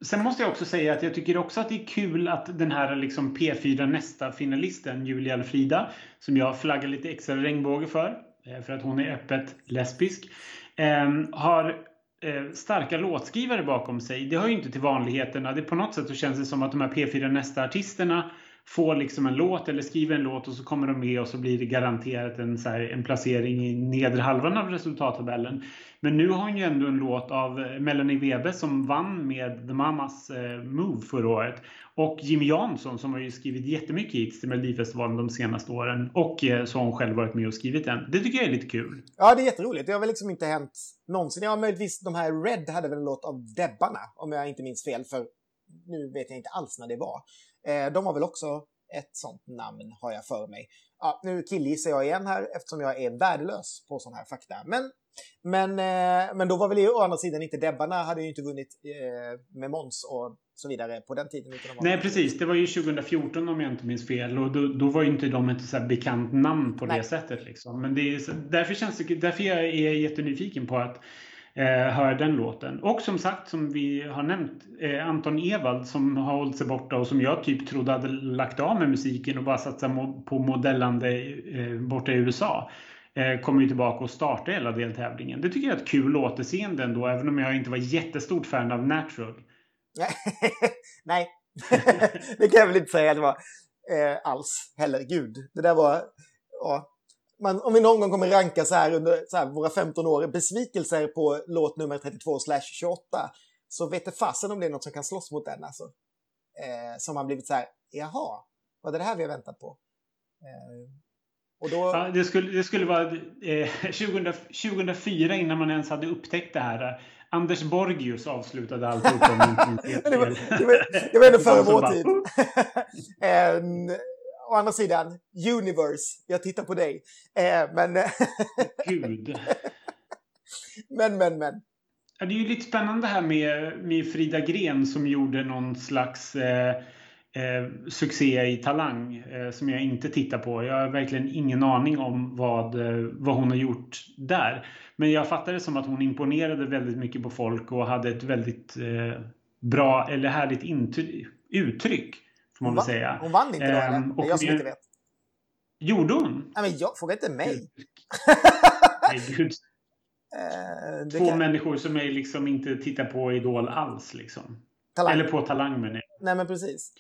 sen måste jag också säga att jag tycker också att det är kul att den här liksom P4 nästa finalisten Julia Alfrida som jag flaggar lite extra regnbåge för, eh, för att hon är öppet lesbisk, um, har eh, starka låtskrivare bakom sig. Det hör ju inte till vanligheterna. Det på något sätt så känns det som att de här P4 nästa artisterna får liksom en låt eller skriver en låt och så kommer de med och så blir det garanterat en, så här, en placering i nedre halvan av resultattabellen. Men nu har hon ju ändå en låt av Melanie Webe som vann med The Mamas eh, Move förra året. Och Jimmy Jansson som har ju skrivit jättemycket hits till Melodifestivalen de senaste åren. Och eh, så har hon själv varit med och skrivit den. Det tycker jag är lite kul. Ja, det är jätteroligt. Det har väl liksom inte hänt någonsin. Ja, möjligtvis de här Red hade väl en låt av Debbarna, om jag inte minns fel. För nu vet jag inte alls när det var. Eh, de har väl också ett sånt namn, har jag för mig. Ja, nu killgissar jag igen här eftersom jag är värdelös på sån här fakta. Men, men, eh, men då var väl å andra sidan inte Debbarna hade ju inte vunnit eh, med Måns och så vidare på den tiden. Nej, precis. Det var ju 2014 om jag inte minns fel och då, då var ju inte de ett så bekant namn på Nej. det sättet. Liksom. Men det är, därför, känns det, därför jag är jättenyfiken på att eh, höra den låten. Och som sagt, som vi har nämnt, eh, Anton Ewald som har hållit sig borta och som jag typ trodde hade lagt av med musiken och bara satsat mo på modellande eh, borta i USA. Eh, kommer ju tillbaka och startar hela deltävlingen. Det tycker jag är ett kul återseende ändå, även om jag inte var jättestort fan av Natural. (laughs) Nej, (laughs) det kan jag väl inte säga att det var eh, alls heller. Gud, det där var... Ja. Man, om vi någon gång kommer ranka så här under så här, våra 15 år besvikelser på låt nummer 32 28 så vet det fasen om det är något som kan slåss mot den. Alltså. Eh, som har blivit så här, jaha, var det det här vi har väntat på? Eh, och då... ja, det, skulle, det skulle vara eh, 2000, 2004 innan man ens hade upptäckt det här. Anders Borgius avslutade alltihop om (laughs) det, var, det, var, det var ändå före vår tid. (laughs) å andra sidan, Universe, jag tittar på dig. Uh, men... Gud. (laughs) men, men, men. Ja, det är ju lite spännande här med, med Frida Gren som gjorde någon slags eh, eh, succé i Talang eh, som jag inte tittar på. Jag har verkligen ingen aning om vad, eh, vad hon har gjort där. Men jag fattar det som att hon imponerade väldigt mycket på folk och hade ett väldigt eh, bra eller härligt uttryck. Får man väl säga. Hon vann inte då eller? Ehm, det är jag som inte vet. Gjorde hon? Nej men jag, fråga inte mig. (laughs) Nej gud. Uh, Två kan... människor som är liksom inte tittar på Idol alls liksom. Talang. Eller på Talang jag. Nej men precis.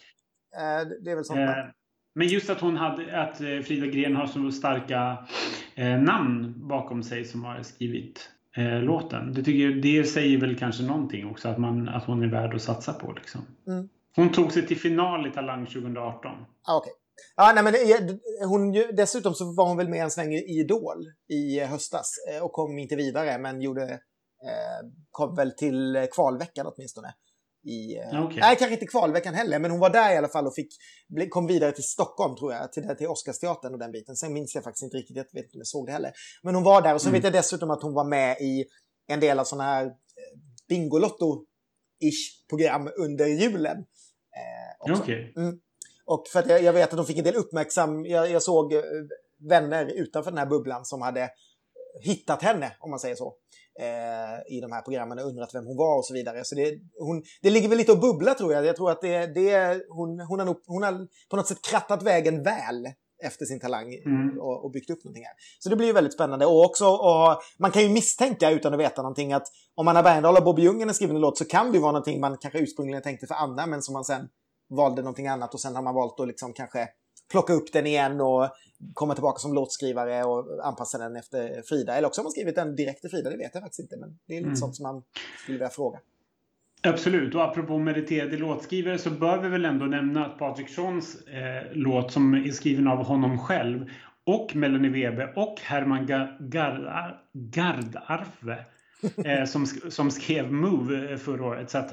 Uh, det är väl sånt. Uh, men just att hon hade, att Frida Gren har så starka eh, namn bakom sig som har skrivit eh, låten. Det, tycker jag, det säger väl kanske någonting också att, man, att hon är värd att satsa på. Liksom. Mm. Hon tog sig till final i Talang 2018. Ah, okay. Ja, nej, men hon, dessutom så var hon väl med en sväng i Idol i höstas eh, och kom inte vidare men gjorde, eh, kom väl till kvalveckan åtminstone i... Eh, okay. Nej, kanske inte kvalveckan heller, men hon var där i alla fall och fick, kom vidare till Stockholm tror jag, till, till Oscarsteatern och den biten. Sen minns jag faktiskt inte riktigt, jag vet inte om jag såg det heller. Men hon var där och så mm. vet jag dessutom att hon var med i en del av sådana här eh, Bingolotto-ish program under julen. Eh, okay. mm. Och för att jag, jag, vet att hon fick en del uppmärksam, jag, jag såg eh, vänner utanför den här bubblan som hade hittat henne, om man säger så eh, i de här programmen och undrat vem hon var och så vidare. Så det, hon, det ligger väl lite och bubbla tror jag. Jag tror att det, det, hon, hon, har nog, hon har på något sätt krattat vägen väl efter sin talang mm. och, och, byggt upp någonting här. Så det blir ju väldigt spännande. Och också, och man kan ju misstänka utan att veta någonting att om Anna Bergendahl och Bobby Ljunggren har skrivit en låt så kan det ju vara någonting man kanske ursprungligen tänkte för Anna men som man sen valde någonting annat och sen har man valt att liksom kanske plocka upp den igen och komma tillbaka som låtskrivare och anpassa den efter Frida. Eller också har man skrivit den direkt till Frida, det vet jag faktiskt inte. Men det är lite mm. sånt som man skulle vilja fråga. Absolut, och apropå meriterade låtskrivare så bör vi väl ändå nämna att Patrik Schons eh, låt som är skriven av honom själv och Melanie Webe och Herman Gardarfe (laughs) eh, som, som skrev Move eh, förra året. Så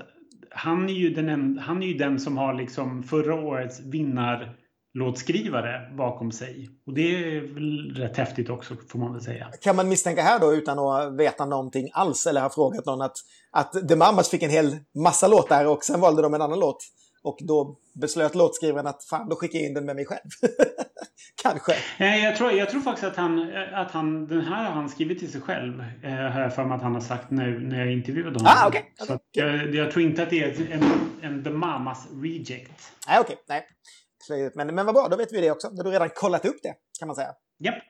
han är ju den, han är ju den som har liksom förra årets vinnar låtskrivare bakom sig. Och det är väl rätt häftigt också får man väl säga. Kan man misstänka här då utan att veta någonting alls eller ha frågat någon att, att The Mamas fick en hel massa låtar och sen valde de en annan låt. Och då beslöt låtskrivaren att fan, då skickar jag in den med mig själv. (laughs) Kanske. Nej, jag tror, jag tror faktiskt att han, att han, den här har han skrivit till sig själv. Eh, har jag för mig att han har sagt när, när jag intervjuade honom. Ah, okay. Så okay. Jag, jag, tror inte att det är en, en The Mamas reject. Nej, okej. Okay. Nej. Men, men vad bra, då vet vi det också. Då har du redan kollat upp det, kan man säga. Japp.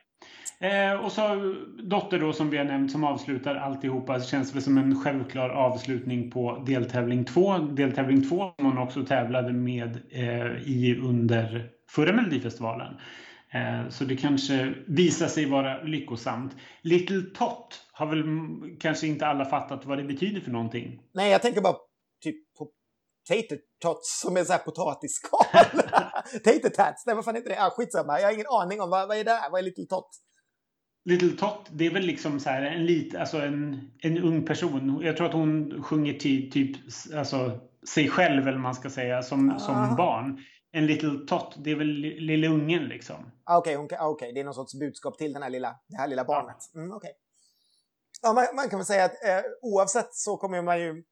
Eh, och så Dotter då som vi har nämnt som avslutar alltihopa. Det känns väl som en självklar avslutning på deltävling 2. Deltävling 2 som hon också tävlade med eh, i under förra Melodifestivalen. Eh, så det kanske visar sig vara lyckosamt. Little Tot har väl kanske inte alla fattat vad det betyder för någonting. Nej, jag tänker bara typ på (laughs) tater tots som är så här potatisskal. tater tats, nej vad fan heter det? Ah, skitsamma, jag har ingen aning om vad, vad är det Vad är Little Tot? Little Tot, det är väl liksom så här en, lit, alltså en, en ung person. Jag tror att hon sjunger till typ alltså, sig själv, eller man ska säga, som, ah. som barn. En Little Tot, det är väl lille ungen liksom. Ah, okej, okay, okay, okay, det är någon sorts budskap till den här lilla, det här lilla barnet. Mm, okay. ja, man, man, kan väl säga att eh, oavsett så kommer man ju,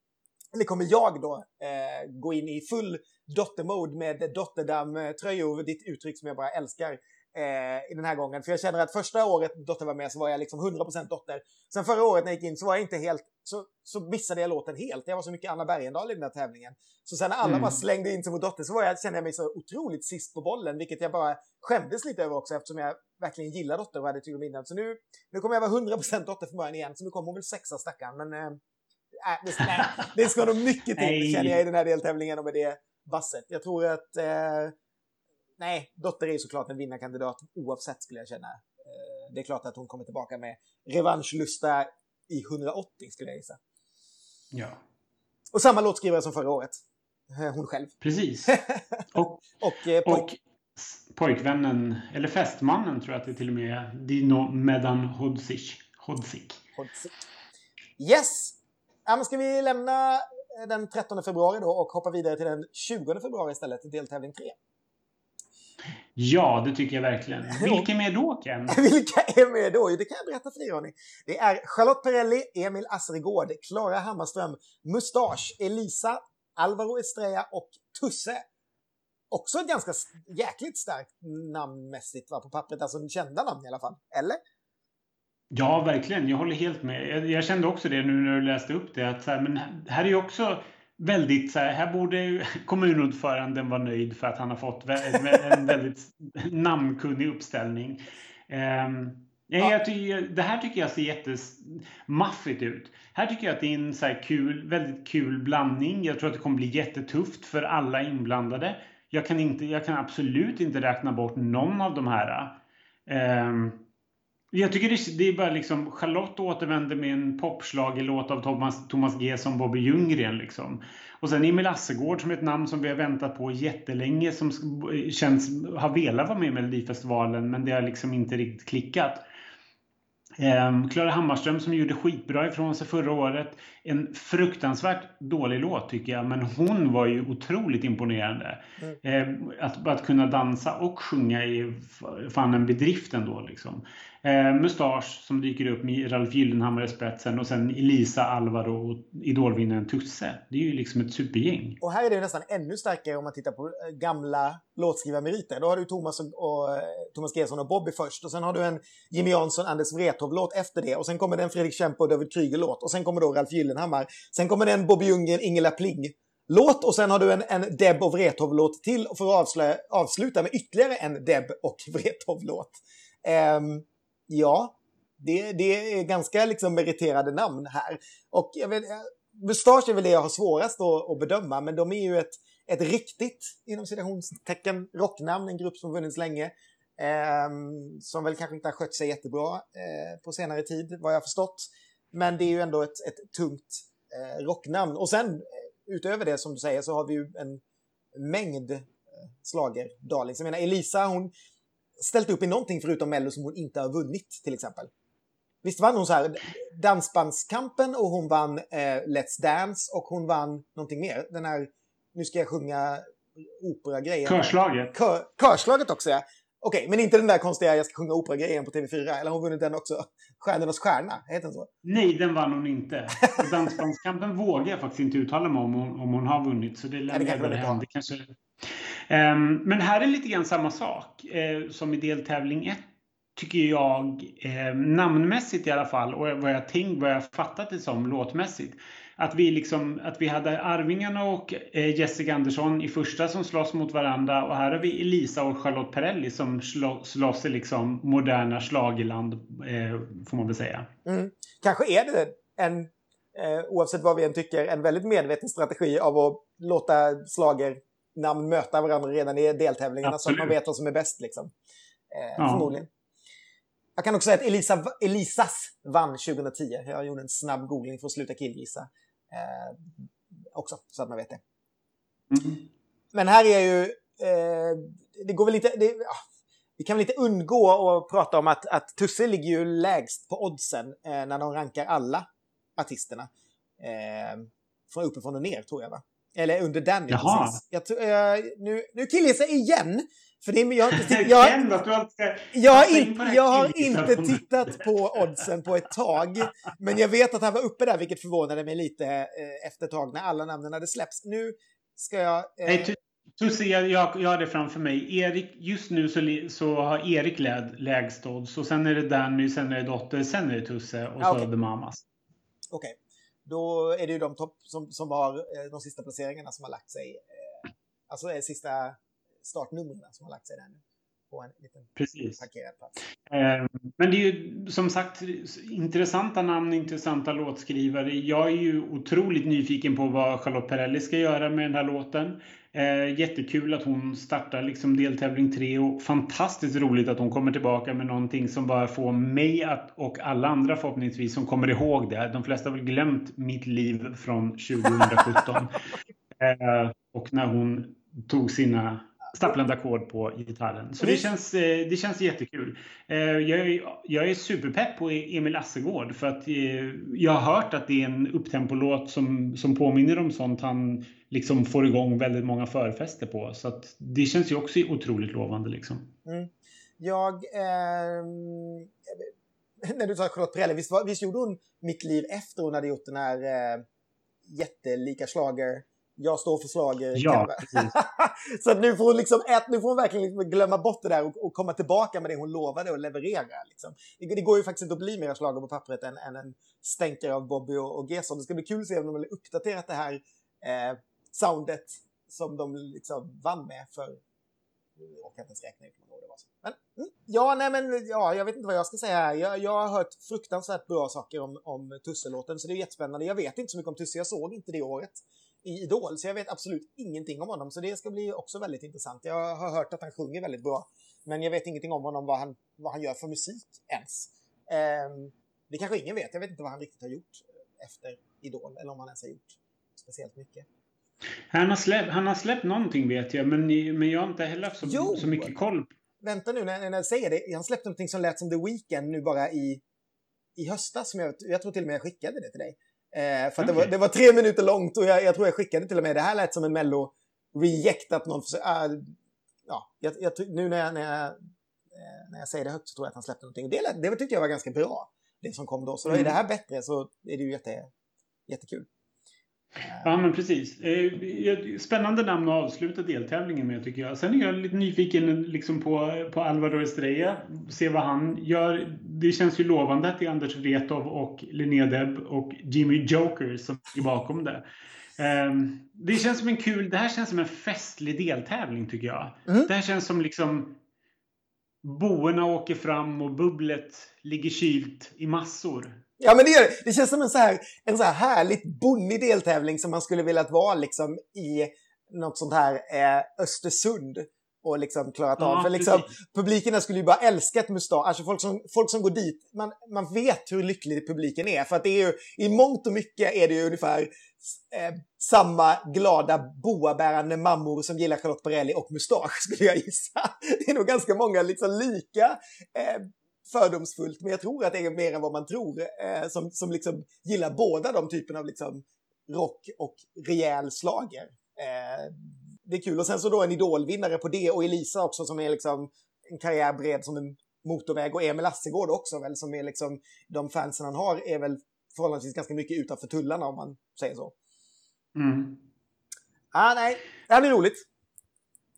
eller kommer jag då, eh, gå in i full dottermode med Dotterdamm-tröjor, ditt uttryck som jag bara älskar eh, i den här gången. För jag känner att första året Dotter var med så var jag liksom 100% Dotter. Sen förra året när jag gick in så var jag inte helt, så, så missade jag låten helt. Jag var så mycket Anna Bergendahl i den här tävlingen. Så sen när alla mm. bara slängde in sig mot Dotter så var jag, kände jag mig så otroligt sist på bollen, vilket jag bara skämdes lite över också eftersom jag verkligen gillar Dotter och hade tyckt om innan. Så nu, nu kommer jag vara 100% Dotter från början igen, så nu kommer hon väl sexa stackaren. Men äh, det, nej, det ska nog mycket till känner jag i den här deltävlingen och med det basset. Jag tror att eh, nej, Dotter är såklart en vinnarkandidat oavsett skulle jag känna. Eh, det är klart att hon kommer tillbaka med revanschlusta i 180 skulle jag gissa. Ja. Och samma låtskrivare som förra året. Eh, hon själv. Precis. (laughs) Och, och, eh, pojk... och pojkvännen, eller fästmannen tror jag att det till och med är, Dino Medan. Hodzic. Hodzic. Yes! Ja, men ska vi lämna den 13 februari då och hoppa vidare till den 20 februari istället, deltävling 3? Ja, det tycker jag verkligen. Vilka är med då, Ken? (laughs) Vilka är med då? Det kan jag berätta för dig, Ronny. Det är Charlotte Perrelli, Emil Asregård, Klara Hammarström, Mustasch, Elisa, Alvaro Estrella och Tusse. Också ett ganska jäkligt starkt namnmässigt va, på pappret, alltså kända namn i alla fall. Eller? Ja, verkligen. Jag håller helt med. Jag, jag kände också det nu när du läste upp det. Att så här, men här är ju också väldigt så här, här borde (laughs) kommunordföranden vara nöjd för att han har fått en väldigt namnkunnig uppställning. Um, Ja. Jag, det här tycker jag ser jättemaffigt ut. Här tycker jag att det är en så kul, väldigt kul blandning. Jag tror att det kommer bli jättetufft för alla inblandade. Jag kan, inte, jag kan absolut inte räkna bort någon av de här. Um, jag tycker det, det är bara liksom Charlotte återvänder med en popschlagerlåt av Thomas, Thomas G som Bobby Ljunggren liksom. Och sen Emil Assegård som är ett namn som vi har väntat på jättelänge som känns, har velat vara med i Melodifestivalen men det har liksom inte riktigt klickat. Klara Klara Hammarström som gjorde skitbra ifrån sig förra året. En fruktansvärt dålig låt tycker jag, men hon var ju otroligt imponerande. Mm. Ehm, att, att kunna dansa och sjunga är fan en bedrift ändå liksom. Eh, Mustasch som dyker upp med Ralf Gyllenhammar i spetsen och sen Elisa, Alvaro och idolvinnaren Tusse. Det är ju liksom ett supergäng. Och här är det nästan ännu starkare om man tittar på eh, gamla låtskrivarmeriter. Då har du Thomas, och, och, eh, Thomas Gesson och Bobby först och sen har du en Jimmy Jansson, Anders Wrethov-låt efter det och sen kommer det en Fredrik Kempe och David Kryger-låt och sen kommer då Ralf Gyllenhammar. Sen kommer det en Bobby Ljunggren, Ingela Pling låt och sen har du en, en Deb och Wrethov-låt till och får avslöja, avsluta med ytterligare en Deb och (laughs) Wrethov-låt. Um, ehm, ja, det, det är ganska liksom meriterade namn här. Och jag vet, eh, Mustasch är väl det jag har svårast att, att bedöma, men de är ju ett, ett riktigt, inom citationstecken, rocknamn, en grupp som funnits länge. Eh, som väl kanske inte har skött sig jättebra eh, på senare tid, vad jag har förstått. Men det är ju ändå ett, ett tungt eh, rocknamn. Och sen, eh, utöver det som du säger, så har vi ju en mängd eh, slager darlings. Jag menar, Elisa, hon ställt upp i någonting förutom Mello som hon inte har vunnit till exempel. Visst vann hon så här Dansbandskampen och hon vann eh, Let's Dance och hon vann någonting mer. Den här Nu ska jag sjunga opera-grejen. Körslaget. Kör, körslaget också ja. Okej, okay, men inte den där konstiga jag ska sjunga opera-grejen på TV4. Eller har hon vunnit den också? Stjärnornas stjärna, heter den så? Nej, den vann hon inte. (laughs) Dansbandskampen vågar jag faktiskt inte uttala mig om, om hon har vunnit. Så det lämnar jag bara hem. Det kanske Um, men här är lite grann samma sak uh, som i deltävling 1 tycker jag, eh, namnmässigt i alla fall och vad jag tänkt, vad jag fattat det som låtmässigt. Att vi, liksom, att vi hade Arvingarna och eh, Jessica Andersson i första som slåss mot varandra och här har vi Elisa och Charlotte Perrelli som slå, slåss i liksom moderna slagerland eh, får man väl säga. Mm. Kanske är det en, eh, oavsett vad vi än tycker, en väldigt medveten strategi av att låta slager namn möta varandra redan i deltävlingarna Absolut. så att man vet vad som är bäst. Liksom. Ja. Förmodligen. Jag kan också säga att Elisa, Elisas vann 2010. Jag gjorde en snabb googling för att sluta killgissa. Eh, också, så att man vet det. Mm. Men här är ju... Eh, det går väl inte... Det, ja, vi kan väl inte undgå att prata om att, att Tusse ligger ju lägst på oddsen eh, när de rankar alla artisterna. Eh, från uppifrån och ner, tror jag, va? Eller under Danny Jaha. precis. Jag, uh, nu nu killgissar jag igen. För det, jag, jag, jag, jag, har, in, (laughs) jag har inte tittat på oddsen på ett tag. Men jag vet att han var uppe där, vilket förvånade mig lite eh, efter ett tag när alla namnen hade släppts. Nu ska jag... Eh... Tusse, jag, jag, jag har det framför mig. Erik, just nu så, så har Erik läd, lägst odds. Och sen är det Danny, sen är det Dotter, sen är det Tusse och ah, så okay. The Mamas. Okej. Okay. Då är det ju de topp som, som har eh, de sista placeringarna som har lagt sig. Eh, alltså är sista startnumren som har lagt sig där nu på en liten Precis. parkerad plats. Eh, men det är ju som sagt intressanta namn, intressanta låtskrivare. Jag är ju otroligt nyfiken på vad Charlotte Perrelli ska göra med den här låten. Eh, jättekul att hon startar liksom deltävling 3 och fantastiskt roligt att hon kommer tillbaka med någonting som bara får mig att, och alla andra förhoppningsvis som kommer ihåg det. De flesta har väl glömt mitt liv från (laughs) 2017. eh, och när hon tog sina stapplande ackord på gitarren. Så det känns, eh, det känns jättekul. Eh, jag är, jag är superpepp på Emil Assegård för att eh, jag har hört att det är en upptempolåt som, som påminner om sånt han liksom får igång väldigt många förfester på. Så att det känns ju också otroligt lovande liksom. Mm. Jag... Eh, (laughs) när du sa Charlotte Perrelli, visst, visst gjorde hon Mitt liv efter hon hade gjort den här eh, jättelika slager jag står för slager. Ja, (laughs) så nu får hon liksom, ett, nu får hon verkligen liksom glömma bort det där och, och, komma tillbaka med det hon lovade och leverera. Liksom. Det, det, går ju faktiskt inte att bli mer slager på pappret än, än en stänkare av Bobby och, och Gesson. Det ska bli kul att se om de har uppdaterat det här eh, soundet som de liksom vann med för jag kan inte ens räkna ut hur många år det var. Men, mm, ja, nej men ja, jag vet inte vad jag ska säga här. Jag, jag har hört fruktansvärt bra saker om, om Tusse-låten, så det är jättespännande. Jag vet inte så mycket om Tusse, jag såg inte det året i Idol, så jag vet absolut ingenting om honom. Så det ska bli också väldigt intressant. Jag har hört att han sjunger väldigt bra, men jag vet ingenting om honom, vad han, vad han gör för musik ens. Um, det kanske ingen vet. Jag vet inte vad han riktigt har gjort efter Idol, eller om han ens har gjort speciellt mycket. Han har, släppt, han har släppt någonting vet jag, men, men jag har inte heller haft så, så mycket koll. Vänta nu när, när jag säger det. Han släppte någonting som lät som The Weeknd nu bara i, i höstas. Som jag, jag tror till och med jag skickade det till dig. Eh, för okay. det, var, det var tre minuter långt och jag, jag, tror jag skickade till och med. Det här lät som en mello reject att någon försöker... Äh, ja, jag, jag, nu när jag, när, jag, eh, när jag säger det högt så tror jag att han släppte någonting. Det, det tyckte jag var ganska bra, det som kom då. Så mm. är det här bättre så är det ju jätte, jättekul. Ja, men precis. Eh, spännande namn att avsluta deltävlingen med tycker jag. Sen är jag lite nyfiken liksom på, på Alvaro Estrella. Se vad han gör. Det känns ju lovande att det är Anders Wrethov och Linnea Deb och Jimmy Joker som är bakom det. Ehm, det känns som en kul, det här känns som en festlig deltävling tycker jag. Mm. Det här känns som liksom boerna åker fram och bubblet ligger kylt i massor. Ja, men det gör det. Det känns som en så här, en så här härligt bonnig deltävling som man skulle vilja vara liksom i något sånt här eh, Östersund och liksom klarat av. Ja, För liksom, publiken skulle ju bara älska ett mustasch. Alltså folk som, folk som går dit, man, man vet hur lycklig publiken är. För att det är ju, i mångt och mycket är det ju ungefär eh, samma glada boabärande mammor som gillar Charlotte Perrelli och mustasch (laughs) skulle jag gissa. Det är nog ganska många liksom lika eh, fördomsfullt, men jag tror att det är mer än vad man tror, eh, som, som liksom gillar båda de typerna av liksom rock och rejäl slager. Eh, det är kul. Och sen så då en idolvinnare på det och Elisa också som är liksom en karriär bred som en motorväg och Emil Assegård också väl som är liksom de fansen han har är väl förhållandevis ganska mycket utanför tullarna om man säger så. Mm. Ah, nej, det blir roligt.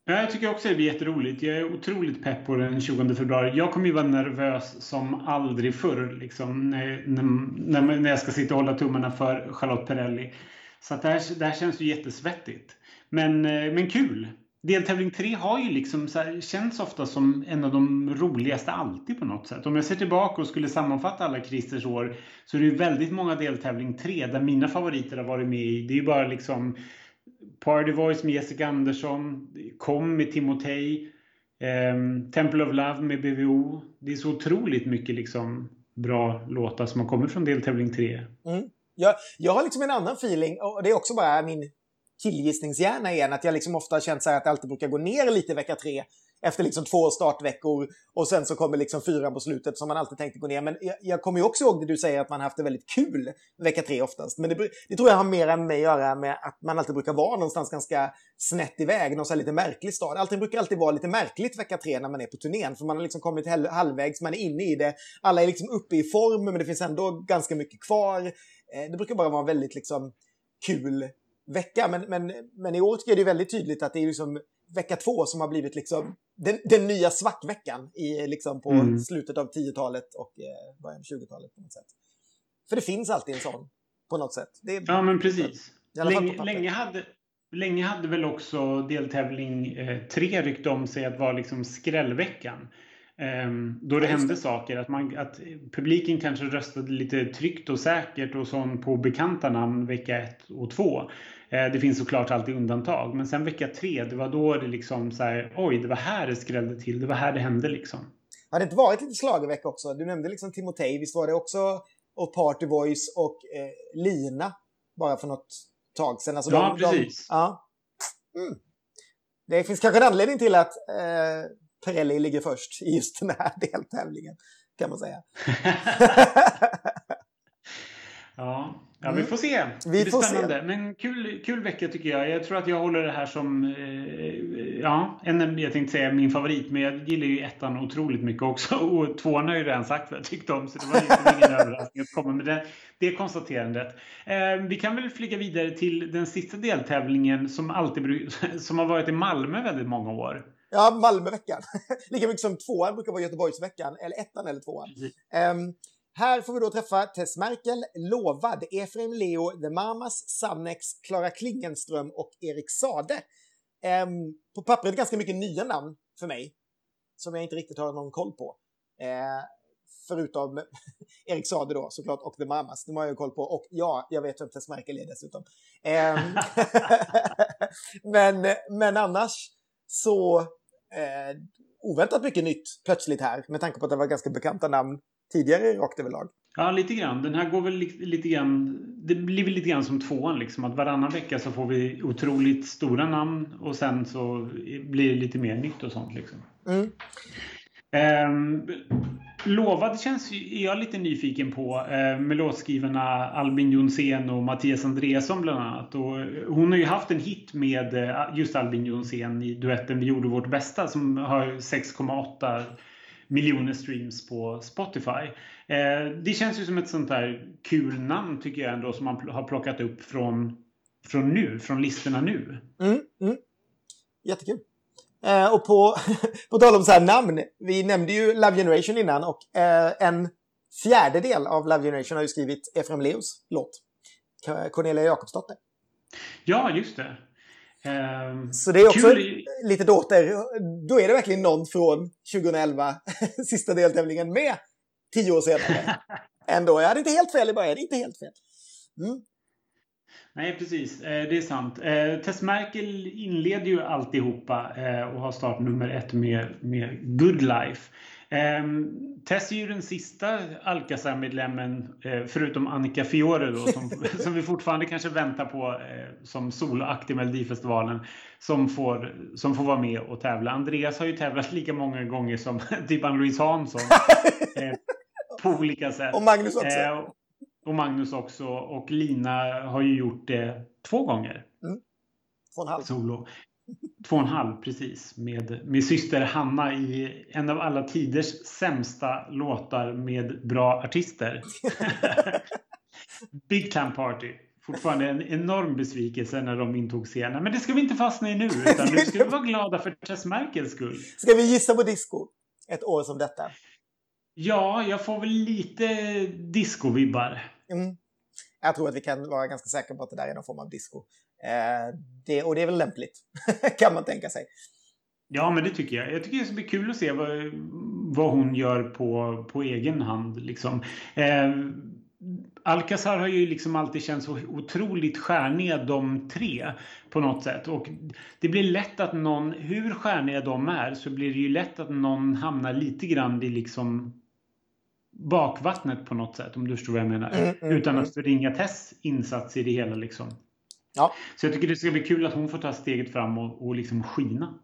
Ja, jag tycker också det blir jätteroligt. Jag är otroligt pepp på den 20 februari. Jag kommer ju vara nervös som aldrig förr liksom, när, när, när jag ska sitta och hålla tummarna för Charlotte Perrelli. Så att det, här, det här känns ju jättesvettigt. Men, eh, men kul! Deltävling 3 har ju liksom så här, känns ofta som en av de roligaste alltid på något sätt. Om jag ser tillbaka och skulle sammanfatta alla Christers år så är det ju väldigt många deltävling 3 där mina favoriter har varit med i. Det är ju bara liksom Party Voice med Jessica Andersson, Kom med Timotej, eh, Temple of Love med BVO. Det är så otroligt mycket liksom bra låtar som har kommit från deltävling 3. Mm. Jag, jag har liksom en annan feeling och det är också bara min killgissningshjärna igen, att jag liksom ofta har känt så att det alltid brukar gå ner lite vecka 3 efter liksom två startveckor och sen så kommer liksom fyran på slutet som man alltid tänkte gå ner. Men jag, jag kommer ju också ihåg det du säger att man haft det väldigt kul vecka tre oftast. Men det, det tror jag har mer än med att göra med att man alltid brukar vara någonstans ganska snett iväg, någon så lite märklig stad. Allting brukar alltid vara lite märkligt vecka tre när man är på turnén, för man har liksom kommit halvvägs, man är inne i det, alla är liksom uppe i form, men det finns ändå ganska mycket kvar. Eh, det brukar bara vara väldigt liksom kul vecka. Men, men, men i år tycker jag det är väldigt tydligt att det är liksom vecka två som har blivit liksom den, den nya svartveckan i, liksom på mm. slutet av 10-talet och eh, början av 20-talet på något sätt. För det finns alltid en sån på något sätt. Är, ja, men precis. Länge, länge, hade, länge hade väl också deltävling 3 eh, ryckt om sig att vara liksom skrällveckan. Um, då det hände saker, att, man, att publiken kanske röstade lite tryggt och säkert och sån på bekanta namn vecka 1 och 2. Uh, eh, det finns såklart alltid undantag, men sen vecka 3, det var då det liksom så här, oj, det var här det skrällde till, det var här det hände liksom. Har det inte varit lite slagervecka också? Du nämnde liksom Timotej, visst var det också och Party Voice och eh, Lina bara för något tag sedan. Alltså ja, de, precis. De, ja. Mm. Det finns kanske en anledning till att eh, Pirelli ligger först i just den här (laughs) deltävlingen, kan man säga. (laughs) ja. Ja, vi får se. Vi det blir spännande. Se. Men kul, kul vecka tycker jag. Jag tror att jag håller det här som, eh, ja, en, jag tänkte säga min favorit, men jag gillar ju ettan otroligt mycket också. (laughs) Och tvåan har jag ju redan sagt vad jag tyckte om, så det var liksom ingen överraskning att komma med det, det konstaterandet. Eh, vi kan väl flyga vidare till den sista deltävlingen som, alltid, som har varit i Malmö väldigt många år. Ja, Malmöveckan. (laughs) Lika mycket som tvåan brukar vara Göteborgsveckan, eller ettan eller tvåan. Um, här får vi då träffa Tess Merkel, Lovad, Efraim Leo, The Mamas, Sannex, Klara Klingenström och Erik Sade. Um, på pappret ganska mycket nya namn för mig, som jag inte riktigt har någon koll på. Uh, förutom (laughs) Erik Sade då såklart och The Mamas, de har jag koll på. Och ja, jag vet vem Tess Merkel är dessutom. Um, (laughs) men, men annars så eh, oväntat mycket nytt plötsligt här med tanke på att det var ganska bekanta namn tidigare rakt överlag. Ja, lite grann. Den här går väl lite, lite grann... Det blir väl lite grann som tvåan, liksom. Att varannan vecka så får vi otroligt stora namn och sen så blir det lite mer nytt och sånt. Liksom. Mm. Um, Lovad känns är jag lite nyfiken på eh, med låtskrivarna Albin Jonsén och Mattias Andreasson bland annat. Och eh, hon har ju haft en hit med eh, just Albin Jonsén i duetten Vi gjorde vårt bästa som har 6,8 miljoner streams på Spotify. Eh, det känns ju som ett sånt där kul namn tycker jag ändå som man har plockat upp från, från nu, från listorna nu. Mm, mm. Jättekul. Eh, och på, (laughs) på tal om så här namn, vi nämnde ju Love Generation innan och eh, en fjärdedel av Love Generation har ju skrivit Efraim Leos låt. Cornelia Jakobsdotter. Ja, just det. Um, så det är också kul. lite dåter. Då är det verkligen någon från 2011, (laughs) sista deltävlingen, med tio år senare. (laughs) Ändå, jag hade inte helt fel i början. Inte helt fel. Mm. Nej, precis. Eh, det är sant. Eh, Tess Merkel inleder ju alltihopa eh, och har startnummer ett med, med Good Life. Tess är ju den sista Alcazar-medlemmen, förutom Annika Fiore då, som, (laughs) som vi fortfarande kanske väntar på som soloaktiv i Melodifestivalen, som får, som får vara med och tävla. Andreas har ju tävlat lika många gånger som (laughs) typ Ann-Louise Hansson. på olika sätt. (laughs) Och Magnus också och Magnus också. Och Lina har ju gjort det två gånger. Mm. Två och en halv. Solo. Två och en halv, precis. Med, med syster Hanna i en av alla tiders sämsta låtar med bra artister. (laughs) Big Time Party. Fortfarande en enorm besvikelse när de intog scenen. Men det ska vi inte fastna i nu, utan nu ska vi vara glada för Tess Merkels skull. Ska vi gissa på disco? Ett år som detta. Ja, jag får väl lite disco-vibbar. Mm. Jag tror att vi kan vara ganska säkra på att det där är någon form av disco. Eh, det, och det är väl lämpligt, (laughs) kan man tänka sig. Ja, men det tycker jag. Jag tycker det ska bli kul att se vad, vad hon gör på, på egen hand. Liksom. Eh, Alcazar har ju liksom alltid känts så otroligt stjärniga de tre på något sätt. Och det blir lätt att någon, hur stjärniga de är, så blir det ju lätt att någon hamnar lite grann i liksom bakvattnet på något sätt, om du förstår vad jag menar. Mm, mm, Utan mm. att förringa Tess insats i det hela. Liksom. Ja. Så jag tycker det ska bli kul att hon får ta steget fram och, och liksom skina.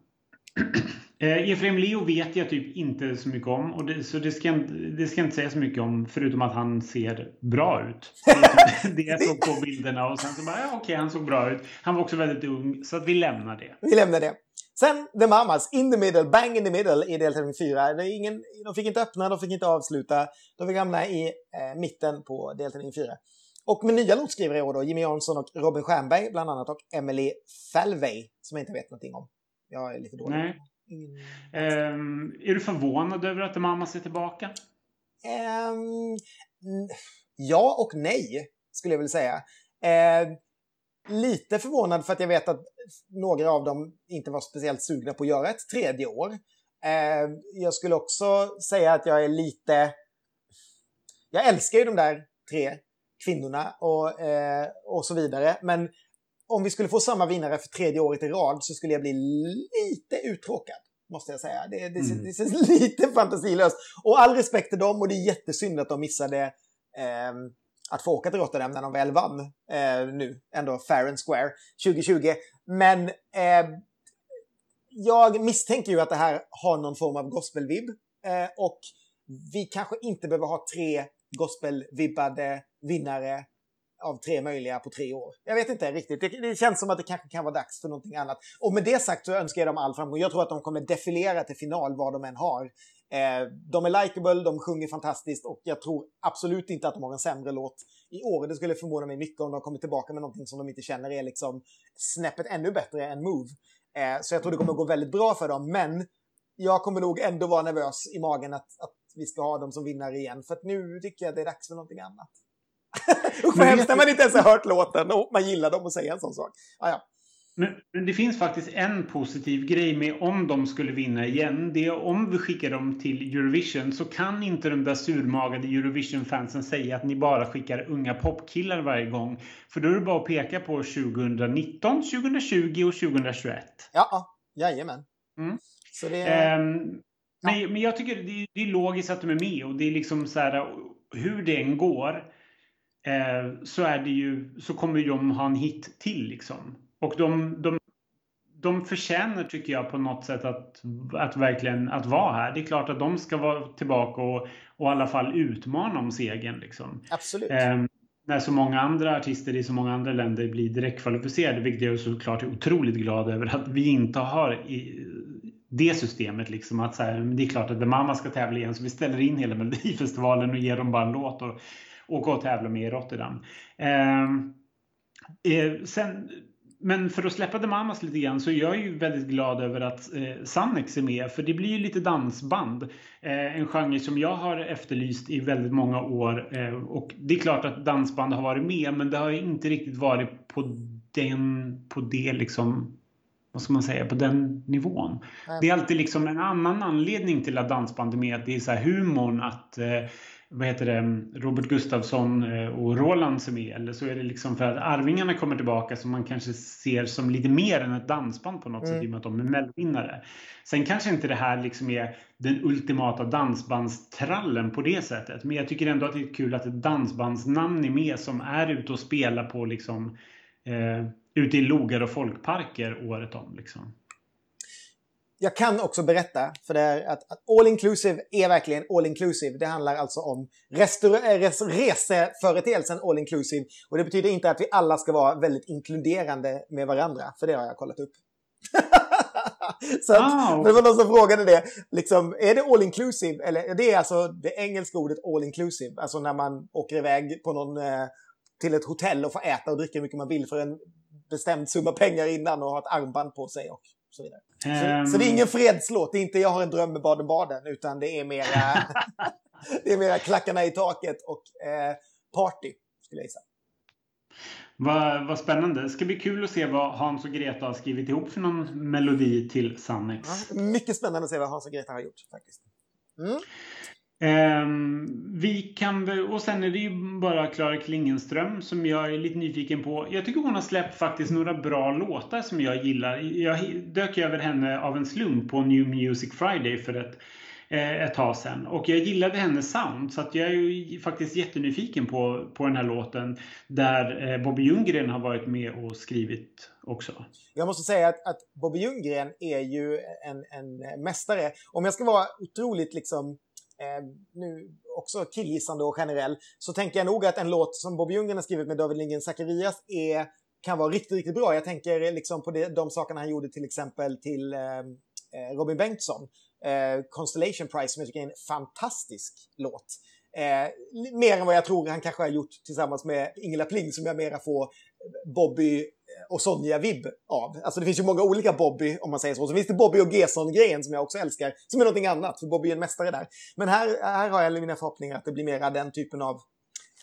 (clears throat) Eh, Efraim Leo vet jag typ inte så mycket om. Och det, så det ska, det ska jag inte säga så mycket om förutom att han ser bra ut. (laughs) Det, jag såg på bilderna och sen så bara, ja okej okay, han såg bra ut. Han var också väldigt ung så att vi lämnar det. Vi lämnar det. Sen The Mamas, In the Middle, Bang in the Middle i deltävling 4. Det är ingen, de fick inte öppna, de fick inte avsluta. De fick hamna i eh, mitten på deltävling 4. Och med nya låtskrivare i år då, Jimmy Jansson och Robin Stjernberg bland annat och Emily Falvey som jag inte vet någonting om. Jag är lite dålig. Nej. Um, är du förvånad över att mamma ser tillbaka? Um, ja och nej, skulle jag vilja säga. Uh, lite förvånad för att jag vet att några av dem inte var speciellt sugna på att göra ett tredje år. Uh, jag skulle också säga att jag är lite... Jag älskar ju de där tre kvinnorna och, uh, och så vidare, men om vi skulle få samma vinnare för tredje året i rad så skulle jag bli lite uttråkad. Måste jag säga. Det, det, mm. det känns (laughs) lite fantasilöst. Och all respekt till dem och det är jättesynd att de missade eh, att få åka till Rotterdam när de väl vann eh, nu. Ändå fair and square 2020. Men eh, jag misstänker ju att det här har någon form av gospelvibb. Eh, och vi kanske inte behöver ha tre gospelvibbade vinnare av tre möjliga på tre år. Jag vet inte riktigt. Det, det, känns som att det kanske kan vara dags för någonting annat. Och med det sagt så önskar jag dem all framgång. Jag tror att de kommer defilera till final vad de än har. Eh, de är likeable, de sjunger fantastiskt och jag tror absolut inte att de har en sämre låt i år. Det skulle förvåna mig mycket om de kommer tillbaka med någonting som de inte känner är liksom snäppet ännu bättre än Move. Eh, så jag tror det kommer gå väldigt bra för dem, men jag kommer nog ändå vara nervös i magen att, att vi ska ha dem som vinnare igen. För att nu tycker jag det är dags för någonting annat. (laughs) Usch vad hemskt när man inte ens har hört låten och man gillar dem och säger en sån sak. Ah, ja. Men, men, det finns faktiskt en positiv grej med om de skulle vinna igen. Det är om vi skickar dem till Eurovision så kan inte de där surmagade Eurovision-fansen säga att ni bara skickar unga popkillar varje gång. För då är det bara att peka på 2019, 2020 och 2021. Ja, jajamän. Mm. Så det... Um, men, men jag tycker det är, det är logiskt att de är med och det är liksom så här hur det än går eh, så, är det ju, så kommer de ha en hit till. Liksom. Och de, de, de förtjänar, tycker jag, på något sätt att, att verkligen att vara här. Det är klart att de ska vara tillbaka och, och i alla fall utmana om segern. Liksom. Absolut. Eh, när så många andra artister i så många andra länder blir direktkvalificerade, vilket jag såklart är otroligt glad över att vi inte har i det systemet. Liksom, att så här, det är klart att The Mamma ska tävla igen, så vi ställer in hela Melodifestivalen och ger dem bara en låt. Och, åka och tävla med i Rotterdam. Ehm, eh, sen, men för att släppa The Mamas lite grann så är jag ju väldigt glad över att eh, Sannex är med för det blir ju lite dansband. Eh, en genre som jag har efterlyst i väldigt många år eh, och det är klart att dansband har varit med men det har inte riktigt varit på den, på det liksom vad ska man säga, på den nivån. Det är alltid liksom en annan anledning till att dansband är med. Det är så här humorn att eh, vad heter det, Robert Gustafsson eh, och Roland som är eller så är det liksom för att Arvingarna kommer tillbaka som man kanske ser som lite mer än ett dansband på något mm. sätt i och med att de är mellvinnare. Sen kanske inte det här liksom är den ultimata dansbandstrallen på det sättet men jag tycker ändå att det är kul att ett dansbandsnamn är med som är ute och spelar på liksom eh, ute i logar och folkparker året om. Liksom jag kan också berätta för det här att, att all inclusive är verkligen all inclusive. Det handlar alltså om eh, res reseföreteelsen all inclusive. Och det betyder inte att vi alla ska vara väldigt inkluderande med varandra, för det har jag kollat upp. (laughs) så att, det var någon som frågade det. Liksom, är det all inclusive? Eller det är alltså det engelska ordet all inclusive. Alltså när man åker iväg på någon, eh, till ett hotell och får äta och dricka hur mycket man vill för en bestämd summa pengar innan och ha ett armband på sig och så vidare. Um... Så, så, det är ingen fredslåt, det är inte jag har en dröm med Baden-Baden, utan det är mera, (laughs) det är mera klackarna i taket och eh, party, skulle jag gissa. Vad, vad spännande. Det ska bli kul att se vad Hans och Greta har skrivit ihop för någon melodi till Sannex. Ja, mycket spännande att se vad Hans och Greta har gjort faktiskt. Mm. Ehm, vi kan, och sen är det ju bara Klara Klingenström som jag är lite nyfiken på. Jag tycker hon har släppt faktiskt några bra låtar som jag gillar. Jag dök över henne av en slump på New Music Friday för ett, eh, ett tag sedan. Och jag gillade hennes sound så att jag är faktiskt jättenyfiken på, på den här låten där eh, Bobby Ljunggren har varit med och skrivit också. Jag måste säga att, att Bobby Ljunggren är ju en, en mästare. Om jag ska vara otroligt liksom Eh, nu också killgissande och generell, så tänker jag nog att en låt som Bob Ljunggren har skrivit med David Lindgren Zacharias är, kan vara riktigt, riktigt bra. Jag tänker liksom på det, de sakerna han gjorde till exempel till eh, eh Robin Bengtsson. Eh, Constellation Prize som jag tycker är en fantastisk låt. Eh, mer än vad jag tror han kanske har gjort tillsammans med Ingela Pling som jag mera får Bobby och Sonja-vibb av. Alltså det finns ju många olika Bobby, om man säger så. Så finns det Bobby och Gesson-grejen som jag också älskar, som är någonting annat, för Bobby är en mästare där. Men här, här har jag mina förhoppningar att det blir mera den typen av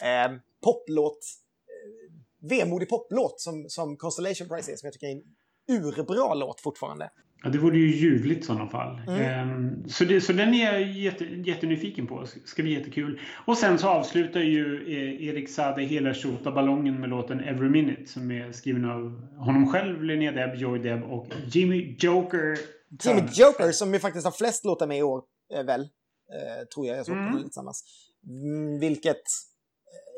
eh, poplåt, eh, vemodig poplåt som, som Constellation Prize är, som jag tycker är en urbra låt fortfarande. Ja, det vore ju ljuvligt i sådana fall. Mm. Um, så, det, så den är jag jätte, jättenyfiken på. Ska bli jättekul. Och sen så avslutar ju eh, Erik Sade hela ballongen med låten Every Minute som är skriven av honom själv, Linnea Deb, Joy Deb och Jimmy Joker. Jimmy Joker som ju faktiskt har flest låtar med i år, eh, väl? Eh, tror jag jag såg mm. tillsammans. Mm, vilket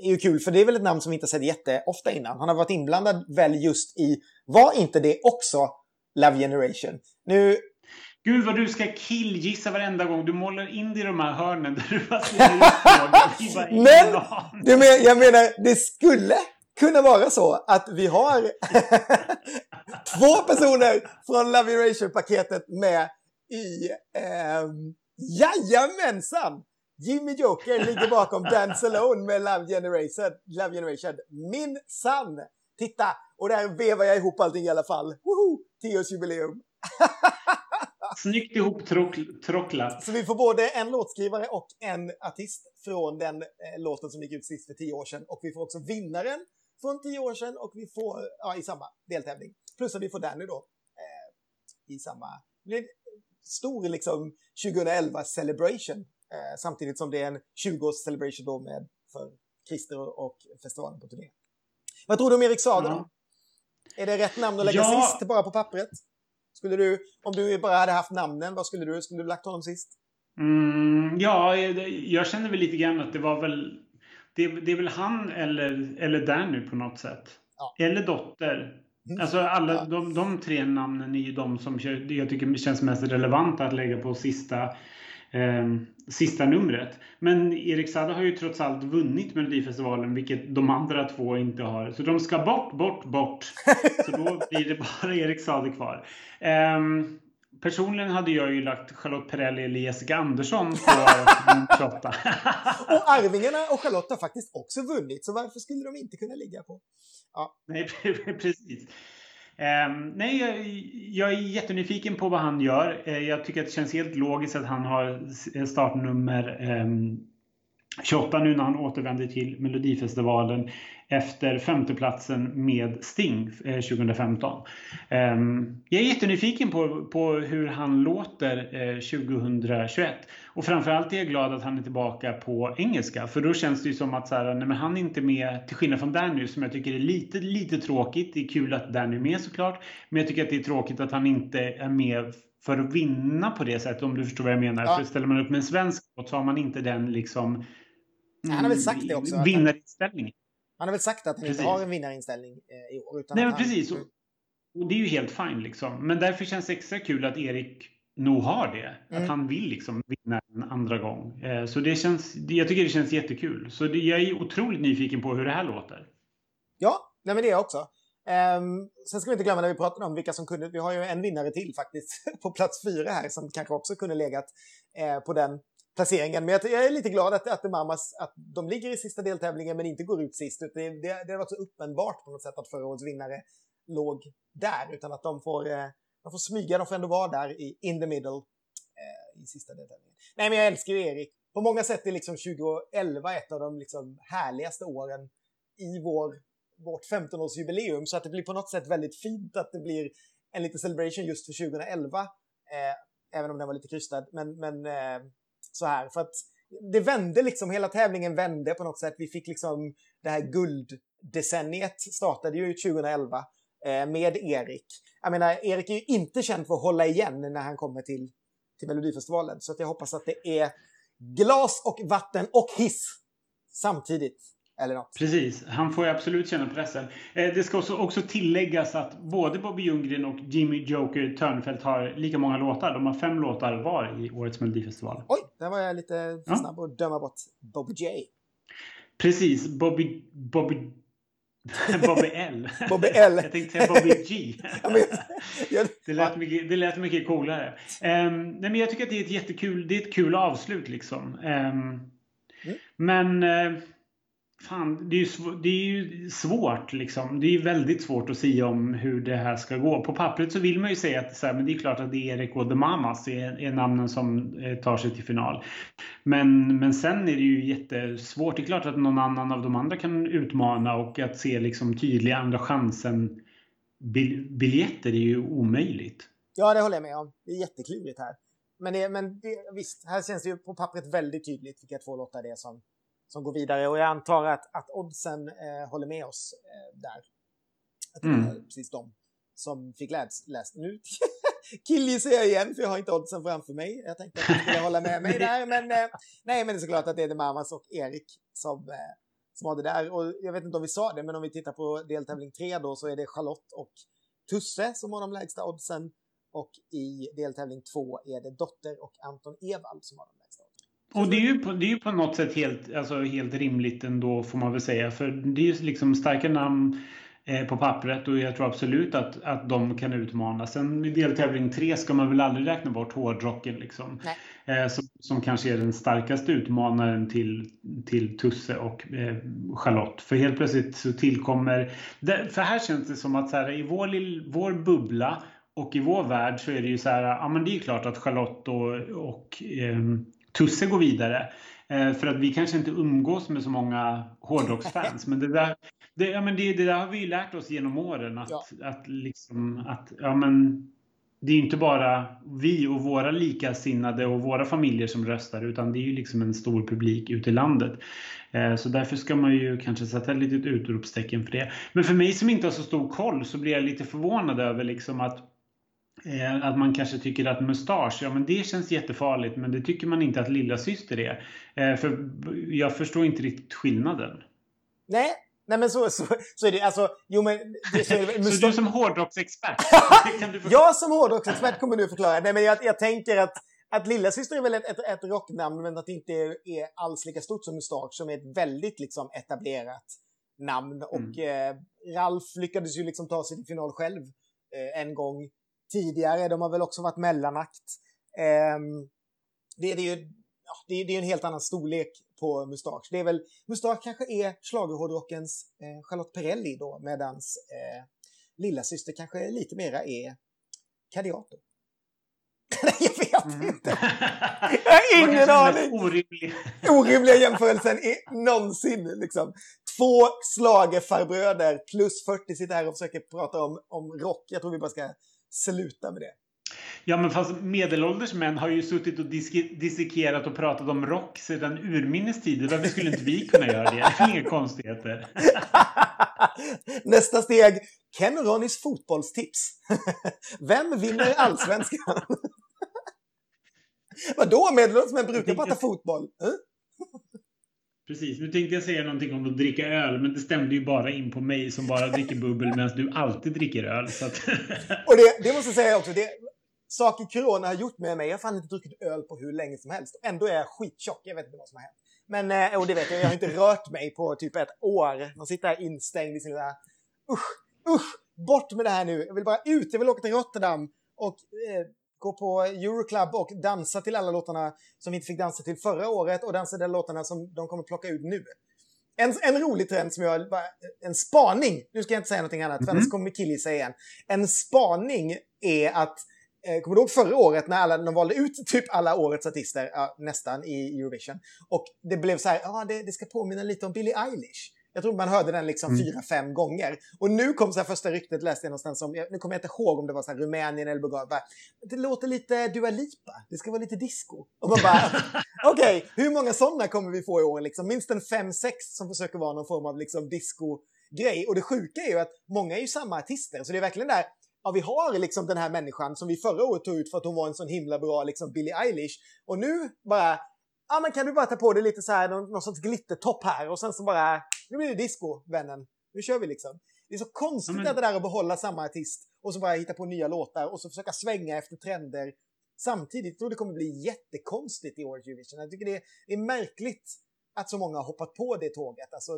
är ju kul, för det är väl ett namn som vi inte sett jätteofta innan. Han har varit inblandad väl just i, var inte det också Love Generation? Nu... Gud vad du ska killgissa varenda gång. Du målar in dig i de här hörnen där du bara. (laughs) Men, du men, jag menar, det skulle kunna vara så att vi har (laughs) två personer från Love Generation-paketet med i... Eh, jajamensan! Jimmy Joker ligger bakom (laughs) Dance Alone med Love Generation. Love Generation. Min sann! Titta! Och där vevar jag ihop allting i alla fall. Woho! Tioårsjubileum. (laughs) Snyggt ihop trocklat. Så vi får både en låtskrivare och en artist från den eh, låten som gick ut sist för tio år sedan. Och vi får också vinnaren från tio år sedan och vi får, ja, i samma deltävling. Plus att vi får Danny då eh, i samma, stor liksom 2011 celebration. Eh, samtidigt som det är en 20-års celebration då med för Christer och festivalen på turné. Vad tror du om Erik Sager ja. Är det rätt namn att lägga ja. sist bara på pappret? Skulle du, om du bara hade haft namnen, vad skulle du, skulle du lagt honom sist? Mm, ja, jag känner väl lite grann att det var väl det, det är väl han eller, eller Danny på något sätt. Ja. Eller Dotter. Mm. Alltså alla ja. de, de tre namnen är ju de som jag tycker känns mest relevanta att lägga på sista eh, sista numret. Men Erik Saade har ju trots allt vunnit Melodifestivalen, vilket de andra två inte har. Så de ska bort, bort, bort. Så då blir det bara Erik Saade kvar. Eh, personligen hade jag ju lagt Charlotte Perrelli eller Jessica Andersson på min 28. och Arvingarna och Charlotte har faktiskt också vunnit, så varför skulle de inte kunna ligga på? Ja. Nej, (laughs) precis. Ehm, nej, jag, jag, är jättenyfiken på vad han gör. Eh, jag tycker att det känns helt logiskt att han har startnummer ehm, 28 nu när han återvänder till Melodifestivalen efter femteplatsen med Sting 2015. Eh, ehm, jag är jättenyfiken på, på hur han låter 2021. Eh, och framförallt är jag glad att han är tillbaka på engelska. För då känns det ju som att så här, nej, men han är inte med, till skillnad från Danny som jag tycker är lite, lite tråkigt. Det är kul att Danny är med såklart. Men jag tycker att det är tråkigt att han inte är med för att vinna på det sättet om du förstår vad jag menar. Ja. För ställer man upp med en svensk låt så har man inte den liksom han har väl sagt det också. Vinnarinställning. Han har väl sagt att han precis. inte har en vinnarinställning eh, i år. Utan Nej, men precis. Han... Och det är ju helt fine liksom. Men därför känns det extra kul att Erik nog har det. Mm. Att han vill liksom vinna en andra gång. Eh, så det känns, jag tycker det känns jättekul. Så det, jag är otroligt nyfiken på hur det här låter. Ja, nej men det är jag också. Um, sen ska vi inte glömma när vi pratade om vilka som kunde, vi har ju en vinnare till faktiskt (laughs) på plats fyra här som kanske också kunde legat eh, på den placeringen. Men jag är lite glad att, att, Mamas, att de ligger i sista deltävlingen men inte går ut sist. Det, det, det har varit så uppenbart på något sätt att förra årets vinnare låg där. Utan att de får, eh, de får smyga, de får ändå vara där i in the middle eh, i sista deltävlingen. Nej, men jag älskar ju Erik. På många sätt är liksom 2011 ett av de liksom härligaste åren i vår, vårt 15-årsjubileum. Så att det blir på något sätt väldigt fint att det blir en liten celebration just för 2011. Eh, även om den var lite krystad. Men, men eh, så här. För att det vände liksom, hela tävlingen vände på något sätt. Vi fick liksom det här gulddecenniet startade ju 2011 eh, med Erik. Jag menar, Erik är ju inte känd för att hålla igen när han kommer till, till Melodifestivalen. Så att jag hoppas att det är glas och vatten och hiss samtidigt. Eller något. Precis, han får ju absolut känna pressen. Eh, det ska också, också tilläggas att både Bobby Ljunggren och Jimmy Joker Törnfeldt har lika många låtar. De har fem låtar var i årets Melodifestival. Oj, där var jag lite för snabb att döma bort Bobby J. Precis, Bobby... Bobby... (laughs) Bobby L. (laughs) Bobby L. jag tänkte säga Bobby G. (laughs) det, lät mycket, det lät mycket coolare. Um, nej, men jag tycker att det är ett jättekul, det är ett kul avslut liksom. Um, Mm. Men eh, fan, det är, ju, det är ju svårt liksom. Det är ju väldigt svårt att säga om hur det här ska gå. På pappret så vill man ju säga att så här, men det är klart att det är Erik och The Mamas är, är namnen som eh, tar sig till final. Men, men sen är det ju jättesvårt. Det är klart att någon annan av de andra kan utmana och att se liksom tydliga andra chansen biljetter är ju omöjligt. Ja, det håller jag med om. Det är jätteklurigt här. Men, det, men det, visst, här känns det ju på pappret väldigt tydligt vilka två lottar det är som, som går vidare. Och jag antar att, att oddsen eh, håller med oss eh, där. Att det mm. precis de som fick läst, läst nu. (laughs) Killgissar jag igen, för jag har inte oddsen framför mig. Jag tänkte att du skulle hålla med mig där. (laughs) Men, eh, nej, men det är såklart att det är The Mamas och Erik som, eh, som har det där. Och jag vet inte om vi sa det, men om vi tittar på deltävling 3 då så är det Charlotte och Tusse som har de lägsta oddsen. Och i deltävling 2 är det Dotter och Anton Ewald som har de lägsta. Och det är ju på, det är ju på något sätt helt, alltså helt rimligt ändå får man väl säga. För det är ju liksom starka namn Eh, på pappret och jag tror absolut att, att de kan utmana. Sen i deltävling tre ska man väl aldrig räkna bort hårdrocken liksom. Eh, som, som, kanske är den starkaste utmanaren till, till Tusse och eh, Charlotte. För helt plötsligt så tillkommer, för här känns det som att så här, i vår, vår bubbla och i vår värld så är det ju så här, ja men det är klart att Charlotte och, och eh, Tusse går vidare. Eh, för att vi kanske inte umgås med så många hårdrocksfans. (laughs) men det där, det, ja, men det, det, där har vi ju lärt oss genom åren. Att, ja. att, liksom, att ja, men, det är inte bara vi och våra likasinnade och våra familjer som röstar utan det är ju liksom en stor publik ute i landet. Eh, så därför ska man ju kanske sätta ett litet utropstecken för det. Men för mig som inte har så stor koll så blir jag lite förvånad över liksom att att man kanske tycker att mustasch, ja men det känns jättefarligt men det tycker man inte att lilla syster är. Eh, för jag förstår inte riktigt skillnaden. Nej, Nej men så, så, så är det. Alltså, jo men... Det, så, det, (laughs) så du som hårdrocksexpert? (laughs) jag som hårdrocksexpert kommer nu förklara. Nej men jag, jag tänker att, att lilla syster är väl ett, ett, ett rocknamn men att det inte är, är alls lika stort som mustasch som är ett väldigt liksom etablerat namn. Och mm. eh, Ralf lyckades ju liksom ta sig till final själv eh, en gång tidigare. De har väl också varit mellanakt. Eh, det, det, är ju ja, det, det är en helt annan storlek på Mustasch. Det är väl, Mustasch kanske är schlagerhårdrockens eh, Charlotte Perrelli då, medans eh, lilla syster kanske lite mera är Cadiato. (laughs) jag vet mm. inte. (laughs) Jag har ingen aning. Orimlig. Orimliga jämförelsen är någonsin. Liksom. Två slagerfarbröder plus 40 sitter här och försöker prata om, om rock. Jag tror vi bara ska sluta med det. Ja, men fast medelålders män har ju suttit och dissekerat och pratat om rock sedan urminnes tider. Varför skulle inte vi kunna göra det? Det är inga konstigheter. (laughs) Nästa steg, Ken och Ronnys fotbollstips. (laughs) Vem vinner allsvenskan? (laughs) Vadå, medelålders män brukar prata fotboll? Precis, nu tänkte jag säga någonting om att dricka öl, men det stämde ju bara in på mig som bara dricker bubbel medan du alltid dricker öl. Så att... (laughs) och det, det måste jag säga också, det, saker corona har gjort med mig, jag har fan inte druckit öl på hur länge som helst. Ändå är jag skittjock, jag vet inte vad som har hänt. Men, eh, och det vet jag, jag har inte rört mig på typ ett år. Man sitter här instängd i sin lilla... usch, usch, bort med det här nu. Jag vill bara ut, jag vill åka till Rotterdam och eh, gå på Euroclub och dansa till alla låtarna som vi inte fick dansa till förra året och dansa de låtarna som de kommer plocka ut nu. En, en rolig trend som jag, en spaning, nu ska jag inte säga någonting annat, mm -hmm. för annars kommer Killy säga igen. En spaning är att, eh, kommer du ihåg förra året när alla, de valde ut typ alla årets artister, ja, nästan, i Eurovision? Och det blev så här, ja det, det ska påminna lite om Billie Eilish. Jag tror man hörde den liksom mm. fyra, fem gånger. Och nu kom så här första ryktet, läste jag någonstans om, nu kommer jag inte ihåg om det var så här Rumänien eller Bulgarien. Det låter lite Dua Lipa, det ska vara lite disco. Och man bara, (laughs) okej, okay, hur många sådana kommer vi få i år? Liksom? Minst en fem, sex som försöker vara någon form av liksom disco-grej. Och det sjuka är ju att många är ju samma artister, så det är verkligen där, ja, vi har liksom den här människan som vi förra året tog ut för att hon var en sån himla bra liksom Billie Eilish. Och nu bara, ja men kan du bara ta på dig lite så här, någon, någon sorts glittertopp här och sen så bara, nu blir det disco, vännen. Nu kör vi liksom. Det är så konstigt mm. att det där att behålla samma artist och så bara hitta på nya låtar och så försöka svänga efter trender samtidigt. Jag tror det kommer bli jättekonstigt i årets Eurovision. Jag tycker det är, det är märkligt att så många har hoppat på det tåget. Alltså,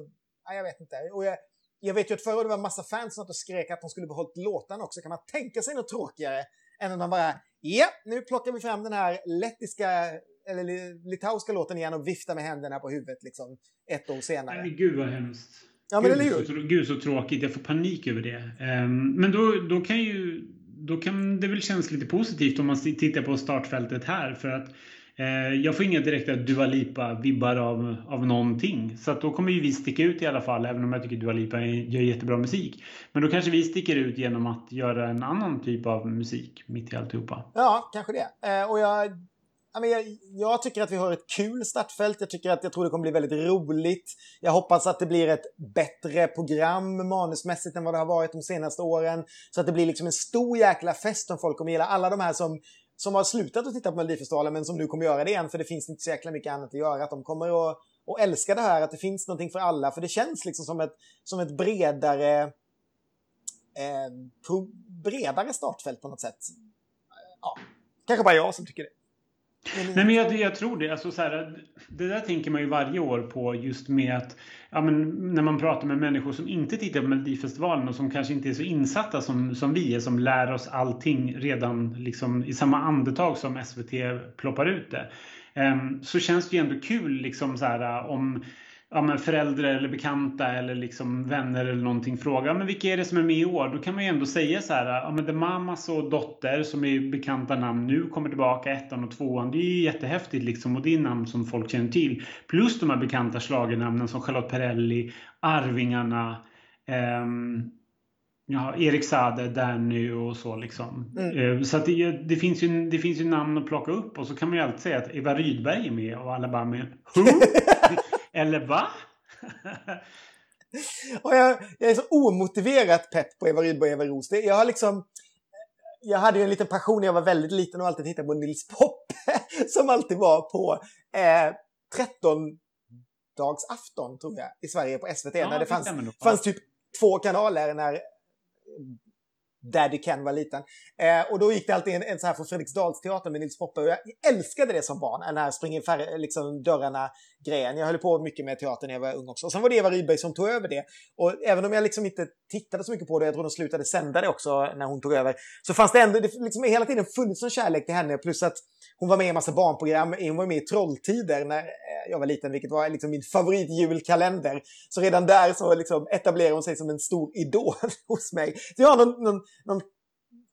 ja, jag vet inte. Och jag, jag vet ju att förra året var en massa fans som skrek att de skulle behållit låtarna också. Kan man tänka sig något tråkigare än att man bara, ja, nu plockar vi fram den här lettiska eller litauiska låten igen och vifta med händerna på huvudet liksom ett år senare. Men gud vad hemskt. Ja, men gud, eller hur? Så, gud så tråkigt, jag får panik över det. Um, men då, då kan ju då kan det väl kännas lite positivt om man tittar på startfältet här för att eh, jag får inga direkta Dua Lipa-vibbar av, av någonting. Så att då kommer ju vi sticka ut i alla fall, även om jag tycker Dua Lipa gör jättebra musik. Men då kanske vi sticker ut genom att göra en annan typ av musik mitt i alltihopa. Ja, kanske det. Eh, och jag, jag, jag tycker att vi har ett kul startfält. Jag tycker att jag tror det kommer bli väldigt roligt. Jag hoppas att det blir ett bättre program manusmässigt än vad det har varit de senaste åren. Så att det blir liksom en stor jäkla fest som folk kommer gilla. Alla de här som, som har slutat att titta på Melodifestivalen men som nu kommer göra det igen för det finns inte så jäkla mycket annat att göra. Att de kommer att, att älska det här, att det finns någonting för alla. För det känns liksom som ett, som ett bredare, eh, bredare startfält på något sätt. Ja, kanske bara jag som tycker det. Nej, men jag, jag, tror det. Alltså, så här, det där tänker man ju varje år på just med att ja, men, när man pratar med människor som inte tittar på Melodifestivalen och som kanske inte är så insatta som, som vi är, som lär oss allting redan liksom, i samma andetag som SVT ploppar ut det. Um, så känns det ju ändå kul liksom, så här, om ja, men föräldrar eller bekanta eller liksom vänner eller någonting frågar men vilka är det som är med i år? Då kan man ju ändå säga så här, ja men det är mammas och dotter som är bekanta namn nu kommer tillbaka ettan och tvåan. Det är ju jättehäftigt liksom och det är namn som folk känner till. Plus de här bekanta schlagernamnen som Charlotte Perrelli, Arvingarna, ehm, Ja, Erik Sade, Danny och så liksom. Mm. Så att det, det, finns ju, det finns ju namn att plocka upp och så kan man ju alltid säga att Eva Rydberg är med och alla bara med (laughs) Eller va? och jag, jag, är så omotiverat pepp på Eva Rydberg och Eva Roos. Jag har liksom... Jag hade ju en liten passion när jag var väldigt liten och alltid tittade på Nils Poppe (laughs) som alltid var på eh, 13 dags afton tror jag i Sverige på SVT. Ja, när det fanns, fanns typ två kanaler när Daddy Ken var liten. Eh, och då gick det alltid en, en så här från Fredriksdalsteatern med Nils Poppe och jag älskade det som barn, den här spring in liksom grejen. Jag höll på mycket med teater när jag var ung också. Och sen var det Eva Rydberg som tog över det. Och även om jag liksom inte tittade så mycket på det, jag tror de slutade sända det också när hon tog över, så fanns det ändå, det liksom hela tiden funnits en kärlek till henne, plus att hon var med i en massa barnprogram, hon var med i Trolltider när eh, jag var liten, vilket var liksom min favoritjulkalender. Så redan där så liksom etablerade hon sig som en stor idol (laughs) hos mig. Så jag har någon, någon, någon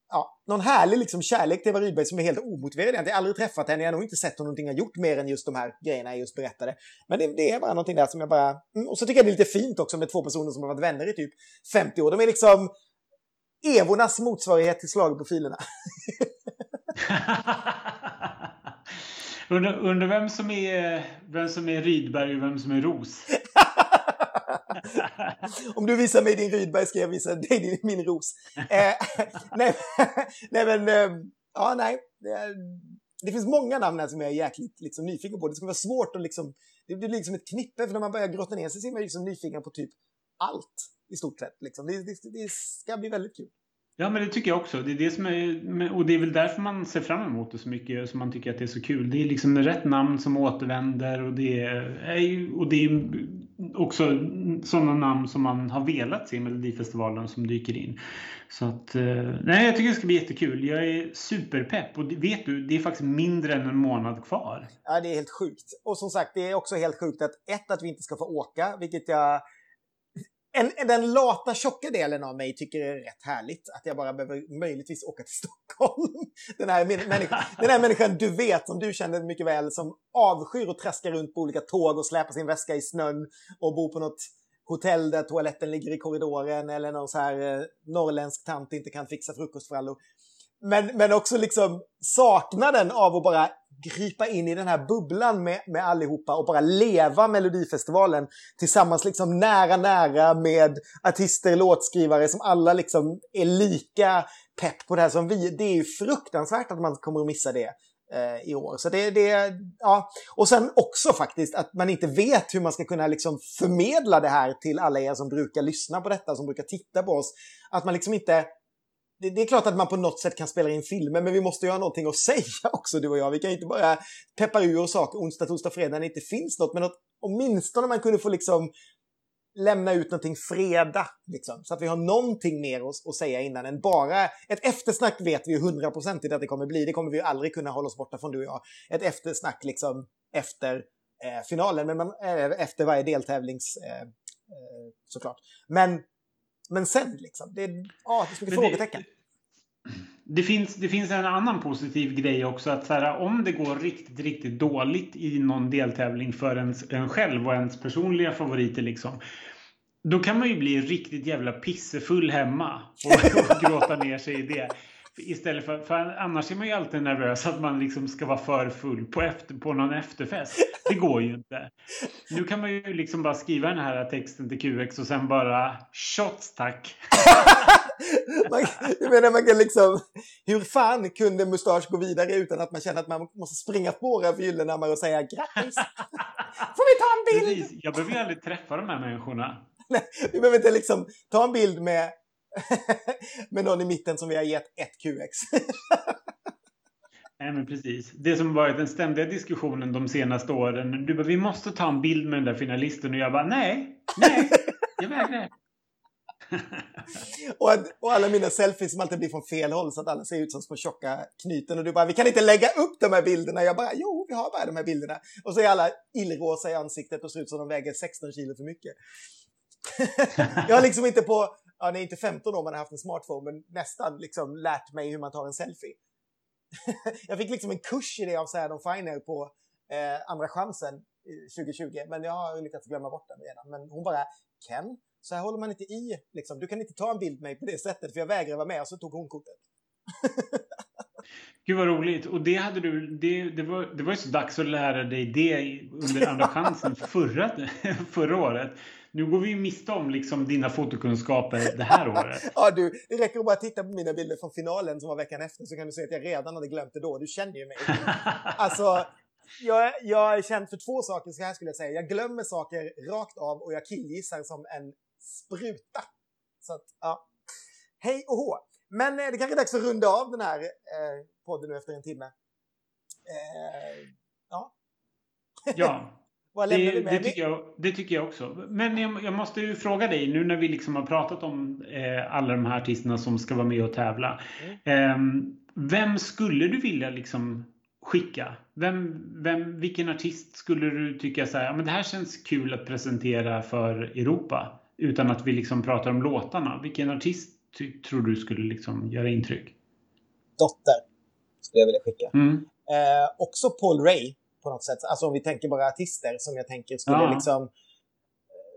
ja, någon härlig liksom kärlek till Eva Rydberg som är helt omotiverad. Jag har aldrig träffat henne, jag har nog inte sett någonting jag gjort mer än just de här grejerna jag just berättade. Men det, det är bara någonting där som jag bara... Mm, och så tycker jag det är lite fint också med två personer som har varit vänner i typ 50 år. De är liksom Evornas motsvarighet till slagprofilerna. (laughs) undrar, undrar vem som är vem som är Rydberg och vem som är Ros? Om du visar mig din Rydberg ska jag visa dig min ros. Eh, (laughs) nej, nej, men... Eh, ja, nej. Det, det, finns många namn här som jag är jäkligt liksom, nyfiken på. Det skulle vara svårt att liksom... Det blir liksom ett knippe, för när man börjar grotta ner sig så är man liksom nyfiken på typ allt i stort sett. Liksom. Det, det, det ska bli väldigt kul. Ja, men det tycker jag också. Det är det som är, och det är väl därför man ser fram emot det så mycket, som man tycker att det är så kul. Det är liksom rätt namn som återvänder och det är, och det är också sådana namn som man har velat se i Melodifestivalen som dyker in. Så att, eh, nej, jag tycker det ska bli jättekul. Jag är superpepp och vet du, det är faktiskt mindre än en månad kvar. Ja, det är helt sjukt. Och som sagt, det är också helt sjukt att ett, att vi inte ska få åka, vilket jag en, den lata, tjocka delen av mig tycker det är rätt härligt. Att jag bara behöver möjligtvis åka till (laughs) Stockholm. Den här, människan, den här människan du vet, som du känner mycket väl, som avskyr att traska runt på olika tåg och släpa sin väska i snön och bo på något hotell där toaletten ligger i korridoren eller någon så här eh, norrländsk tant inte kan fixa frukostfrallor. Men, men också liksom saknaden av att bara gripa in i den här bubblan med, med allihopa och bara leva Melodifestivalen tillsammans liksom nära, nära med artister, låtskrivare som alla liksom är lika pepp på det här som vi. Det är ju fruktansvärt att man kommer att missa det eh, i år. Så det, det, ja. Och sen också faktiskt att man inte vet hur man ska kunna liksom förmedla det här till alla er som brukar lyssna på detta, som brukar titta på oss. Att man liksom inte det, det, är klart att man på något sätt kan spela in filmer, men vi måste ju ha någonting att (laughs) säga också du och jag. Vi kan ju inte bara peppa ur saker onsdag, torsdag, fredag när det inte finns något, men att åtminstone man kunde få liksom lämna ut någonting fredag. Liksom, så att vi har någonting mer att, att säga innan än bara... Ett eftersnack vet vi ju hundraprocentigt att det kommer bli. Det kommer vi ju aldrig kunna hålla oss borta från du och jag. Ett eftersnack liksom efter eh, finalen, men man, eh, efter varje deltävlings... Eh, eh såklart. Men, men sen liksom, det, ah, det är så mycket frågetecken. Det finns, det finns en annan positiv grej också. att så här, Om det går riktigt, riktigt dåligt i någon deltävling för ens, en själv och ens personliga favoriter. Liksom, då kan man ju bli riktigt jävla pissefull hemma och, och (laughs) gråta ner sig i det. Istället för, för annars är man ju alltid nervös att man liksom ska vara för full på, efter, på någon efterfest. Det går ju inte. Nu kan man ju liksom bara skriva den här texten till QX och sen bara shots tack. (laughs) man, jag menar man kan liksom, hur fan kunde Mustasch gå vidare utan att man känner att man måste springa på våra Gyllenhammar och säga grattis? (laughs) Får vi ta en bild? Precis. Jag behöver ju aldrig träffa de här människorna. (laughs) Nej, vi behöver inte liksom ta en bild med (laughs) med någon i mitten som vi har gett ett QX. Nej, men precis. Det som varit den ständiga diskussionen de senaste åren. Du bara, vi måste ta en bild med den där finalisten. Och jag bara, nej, nej, jag vägrar. (laughs) och, och alla mina selfies som alltid blir från fel håll så att alla ser ut som små tjocka knyten. Och du bara, vi kan inte lägga upp de här bilderna. Jag bara, jo, vi har bara de här bilderna. Och så är alla illrosa i ansiktet och ser ut som de väger 16 kilo för mycket. (laughs) jag har liksom inte på ja, det är inte 15 år man har haft en smartphone, men nästan liksom lärt mig hur man tar en selfie. (laughs) jag fick liksom en kurs i det av Sad Finer på eh, Andra chansen 2020, men jag har lyckats glömma bort den redan. Men hon bara, Ken, så här håller man inte i. Liksom. Du kan inte ta en bild med mig på det sättet, för jag vägrar vara med. Och så tog hon kortet. Gud vad roligt. Och det, hade du, det, det, var, det var ju så dags att lära dig det under Andra chansen förra, (laughs) förra året. Nu går vi ju miste om liksom dina fotokunskaper det här (laughs) året. ja, du, det räcker att bara titta på mina bilder från finalen som var veckan efter så kan du se att jag redan hade glömt det då. Du känner ju mig. (laughs) alltså, jag, jag är känd för två saker, så här skulle jag säga. Jag glömmer saker rakt av och jag killgissar som en spruta. Så att, ja. Hej och hå! Men eh, det kanske är dags att runda av den här eh, podden nu efter en timme. Eh, ja. ja. (laughs) Vad det, vi med? Det tycker, jag, det tycker jag också. Men jag, jag, måste ju fråga dig, nu när vi liksom har pratat om eh, alla de här artisterna som ska vara med och tävla. Mm. Eh, vem skulle du vilja liksom skicka? Vem, vem, vilken artist skulle du tycka så här, ja, men det här känns kul att presentera för Europa? Utan att vi liksom pratar om låtarna. Vilken artist tror du skulle liksom göra intryck? Dotter skulle jag vilja skicka. Mm. Eh, också Paul Ray på något sätt. Alltså om vi tänker bara artister som jag tänker skulle ja. liksom eh,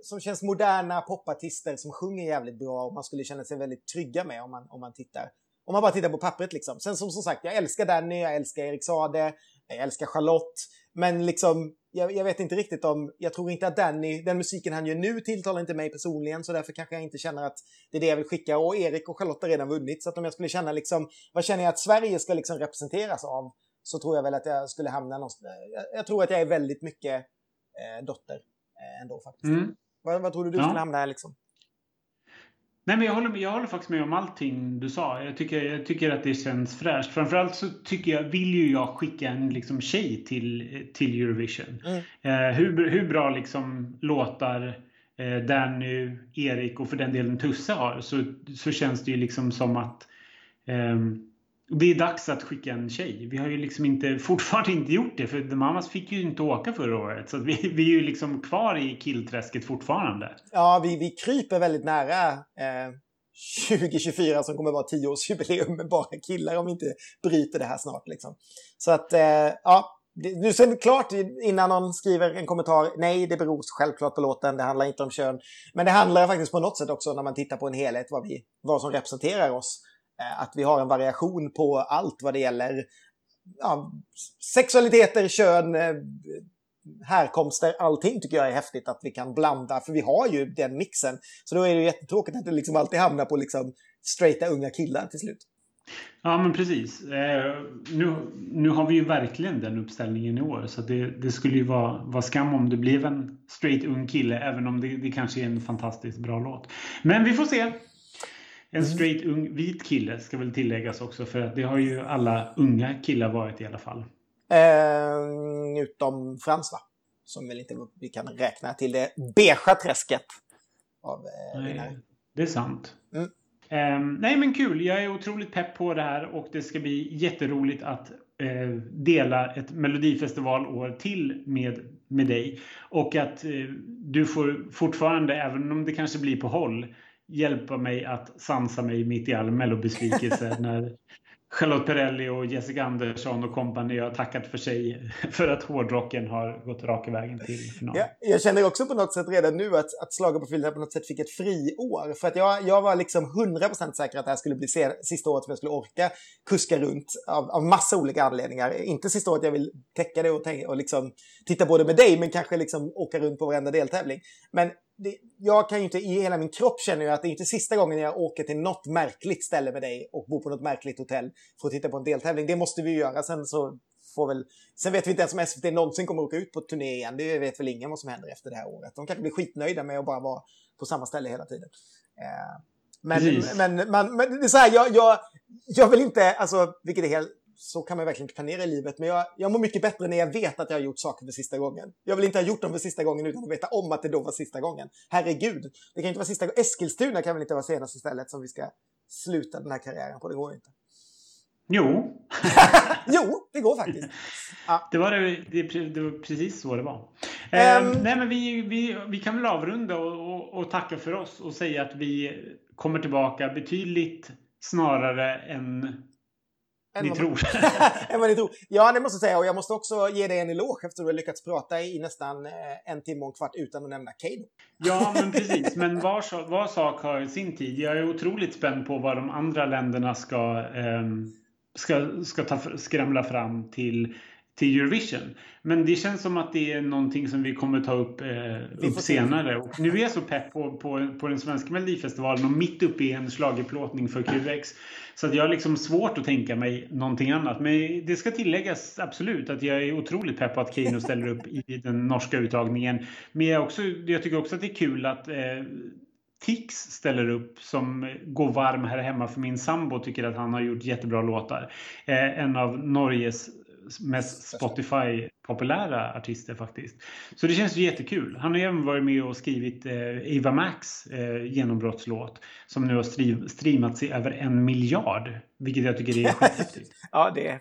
som känns moderna popartister som sjunger jävligt bra och man skulle känna sig väldigt trygga med om man, om man tittar. Om man bara tittar på pappret liksom. Sen som, som sagt, jag älskar Danny, jag älskar Erik Sade, jag älskar Charlotte. Men liksom, jag, jag, vet inte riktigt om, jag tror inte att Danny, den musiken han gör nu tilltalar inte mig personligen så därför kanske jag inte känner att det är det jag vill skicka. Och Erik och Charlotte har redan vunnit så att om jag skulle känna liksom, vad känner jag att Sverige ska liksom representeras av? Så tror jag väl att jag skulle hamna någonstans. Jag, jag tror att jag är väldigt mycket eh, dotter eh, ändå faktiskt. Mm. Vad, vad, tror du du ja. skulle hamna här liksom? Nej, men jag, håller, jag håller faktiskt med om allting du sa. Jag tycker, jag tycker att det känns fräscht. Framförallt så tycker jag, vill ju jag skicka en liksom, tjej till, till Eurovision. Mm. Eh, hur, hur bra liksom, låtar eh, Danny, Erik och för den delen Tusse har så, så känns det ju liksom som att eh, det är dags att skicka en tjej. Vi har ju liksom inte, fortfarande inte gjort det för The Mamas fick ju inte åka förra året. Så vi, vi är ju liksom kvar i killträsket fortfarande. Ja, vi, vi kryper väldigt nära eh, 2024 som kommer att vara tioårsjubileum med bara killar om vi inte bryter det här snart. Liksom. Så att, eh, ja. Nu ser det klart innan någon skriver en kommentar, nej det beror självklart på låten, det handlar inte om kön. Men det handlar faktiskt på något sätt också när man tittar på en helhet vad, vi, vad som representerar oss. Eh, att vi har en variation på allt vad det gäller ja, sexualiteter, kön, eh, härkomster, allting tycker jag är häftigt att vi kan blanda, för vi har ju den mixen. Så då är det jättetråkigt att det liksom alltid hamnar på liksom straighta unga killar till slut. Ja men precis. Eh, nu, nu har vi ju verkligen den uppställningen i år så det, det skulle ju vara, vara skam om det blev en straight ung kille även om det, det kanske är en fantastiskt bra låt. Men vi får se. En mm. straight ung vit kille ska väl tilläggas också för att det har ju alla unga killar varit i alla fall. Eh, utom Frans va? Som väl inte vi kan räkna till det beiga träsket. av eh, vinnare. Det är sant. Mm. Um, nej men kul, jag är otroligt pepp på det här och det ska bli jätteroligt att uh, dela ett melodifestivalår till med, med dig. Och att uh, du får fortfarande, även om det kanske blir på håll, hjälpa mig att sansa mig mitt i all mellobesvikelse (laughs) när Charlotte Perrelli och Jessica Andersson och kompani har tackat för sig för att hårdrocken har gått raka vägen till final. Ja, jag känner också på något sätt redan nu att, att Slaget på filmen på något sätt fick ett friår. För att jag, jag var liksom 100% säker att det här skulle bli sista året som jag skulle orka kuska runt av, av massa olika anledningar. Inte sista året jag vill täcka det och, och liksom titta på det med dig, men kanske liksom åka runt på varenda deltävling. Men det, jag kan ju inte, i hela min kropp känner jag att det är inte sista gången jag åker till något märkligt ställe med dig och bor på något märkligt hotell för att titta på en deltävling. Det måste vi göra. Sen så får väl... Sen vet vi inte ens om SVT någonsin kommer att åka ut på turné igen. Det vet väl ingen vad som händer efter det här året. De kanske blir skitnöjda med att bara vara på samma ställe hela tiden. Eh, men, men, man, men det är så här, jag, jag, jag vill inte, alltså, vilket är helt så kan man verkligen inte planera i livet. Men jag, jag mår mycket bättre när jag vet att jag har gjort saker för sista gången. Jag vill inte ha gjort dem för sista gången utan att veta om att det då var sista gången. Herregud, det kan inte vara sista gången. Eskilstuna kan väl inte vara senaste stället som vi ska sluta den här karriären på. Det går inte. Jo. (laughs) jo, det går faktiskt. Ja. Det, var det, det, det, var precis så det var. Um, eh, nej, men vi, vi, vi kan väl avrunda och, och, och, tacka för oss och säga att vi kommer tillbaka betydligt snarare än ni tror. (laughs) (laughs) än vad ni tror. Ja, det måste jag säga. Och jag måste också ge dig en eloge efter att du har lyckats prata i nästan eh, en timme och en kvart utan att nämna Kano. Ja, men precis. Men var, var sak har sin tid. Jag är otroligt spänd på vad de andra länderna ska, eh, ska, ska ta, skramla fram till till Eurovision. Men det känns som att det är någonting som vi kommer ta upp, eh, upp senare. Och nu är jag så pepp på, på, på den svenska melodifestivalen och mitt uppe i en slagerplåtning för QX. Så att jag har liksom svårt att tänka mig någonting annat. Men det ska tilläggas absolut att jag är otroligt pepp på att Kino ställer upp i den norska uttagningen. Men jag, också, jag tycker också att det är kul att eh, Tix ställer upp som går varm här hemma för min sambo tycker att han har gjort jättebra låtar. Eh, en av Norges mest Spotify-populära artister faktiskt. Så det känns ju jättekul. Han har även varit med och skrivit eh, Eva Max eh, genombrottslåt som nu har streamats i över en miljard. Vilket jag tycker är (laughs) skithäftigt. ja, det är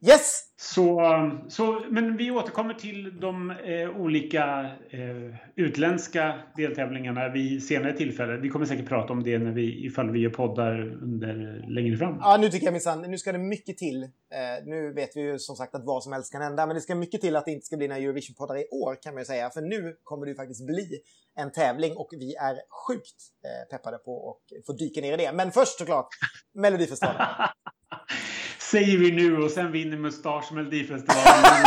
Yes! Så, så, men vi återkommer till de eh, olika eh, utländska deltävlingarna vid senare tillfällen. Vi kommer säkert prata om det när vi, ifall vi gör poddar under, längre fram. Ja, nu tycker jag minsann, nu ska det mycket till. Eh, nu vet vi ju som sagt att vad som helst kan hända, men det ska mycket till att det inte ska bli några Eurovision-poddar i år kan man ju säga. För nu kommer det ju faktiskt bli en tävling och vi är sjukt eh, peppade på att få dyka ner i det. Men först såklart, (laughs) Melodifestivalen. (laughs) Säger vi nu och sen vinner Mustasch Melodifestivalen. (laughs)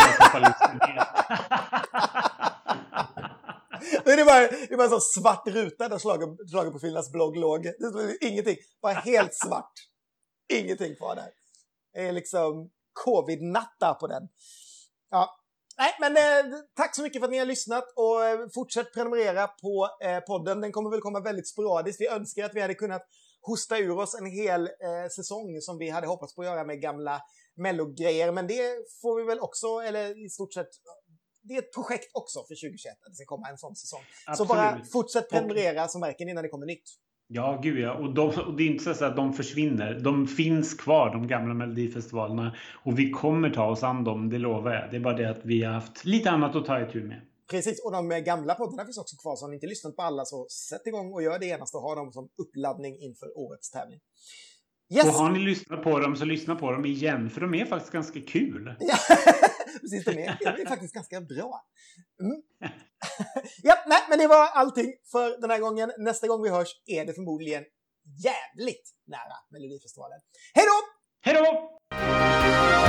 det är bara, det är bara en sån svart ruta där slaget, slaget på Finlands blogg låg. Det är ingenting. Bara helt svart. Ingenting kvar där. Det är liksom covid-natta på den. Ja. Nej, men eh, tack så mycket för att ni har lyssnat och eh, fortsätt prenumerera på eh, podden. Den kommer väl komma väldigt sporadiskt. Vi önskar att vi hade kunnat hosta ur oss en hel eh, säsong som vi hade hoppats på att göra med gamla mellogrejer. Men det får vi väl också, eller i stort sett, det är ett projekt också för 2021 att det ska komma en sån säsong. Absolut. Så bara fortsätt prenumerera så märker ni när det kommer nytt. Ja, gud ja. Och, de, och det är inte så att de försvinner. De finns kvar, de gamla Melodifestivalerna. Och vi kommer ta oss an dem, det lovar jag. Det är bara det att vi har haft lite annat att ta itu med. Precis, och de gamla poddarna finns också kvar, så har ni inte lyssnat på alla så sätt igång och gör det genast och ha dem som uppladdning inför årets tävling. Yes. Och har ni lyssnat på dem så lyssna på dem igen, för de är faktiskt ganska kul. (laughs) Precis, de är, de är faktiskt ganska bra. Mm. (laughs) ja, nej, men det var allting för den här gången. Nästa gång vi hörs är det förmodligen jävligt nära Melodifestivalen. Hej då! Hej då!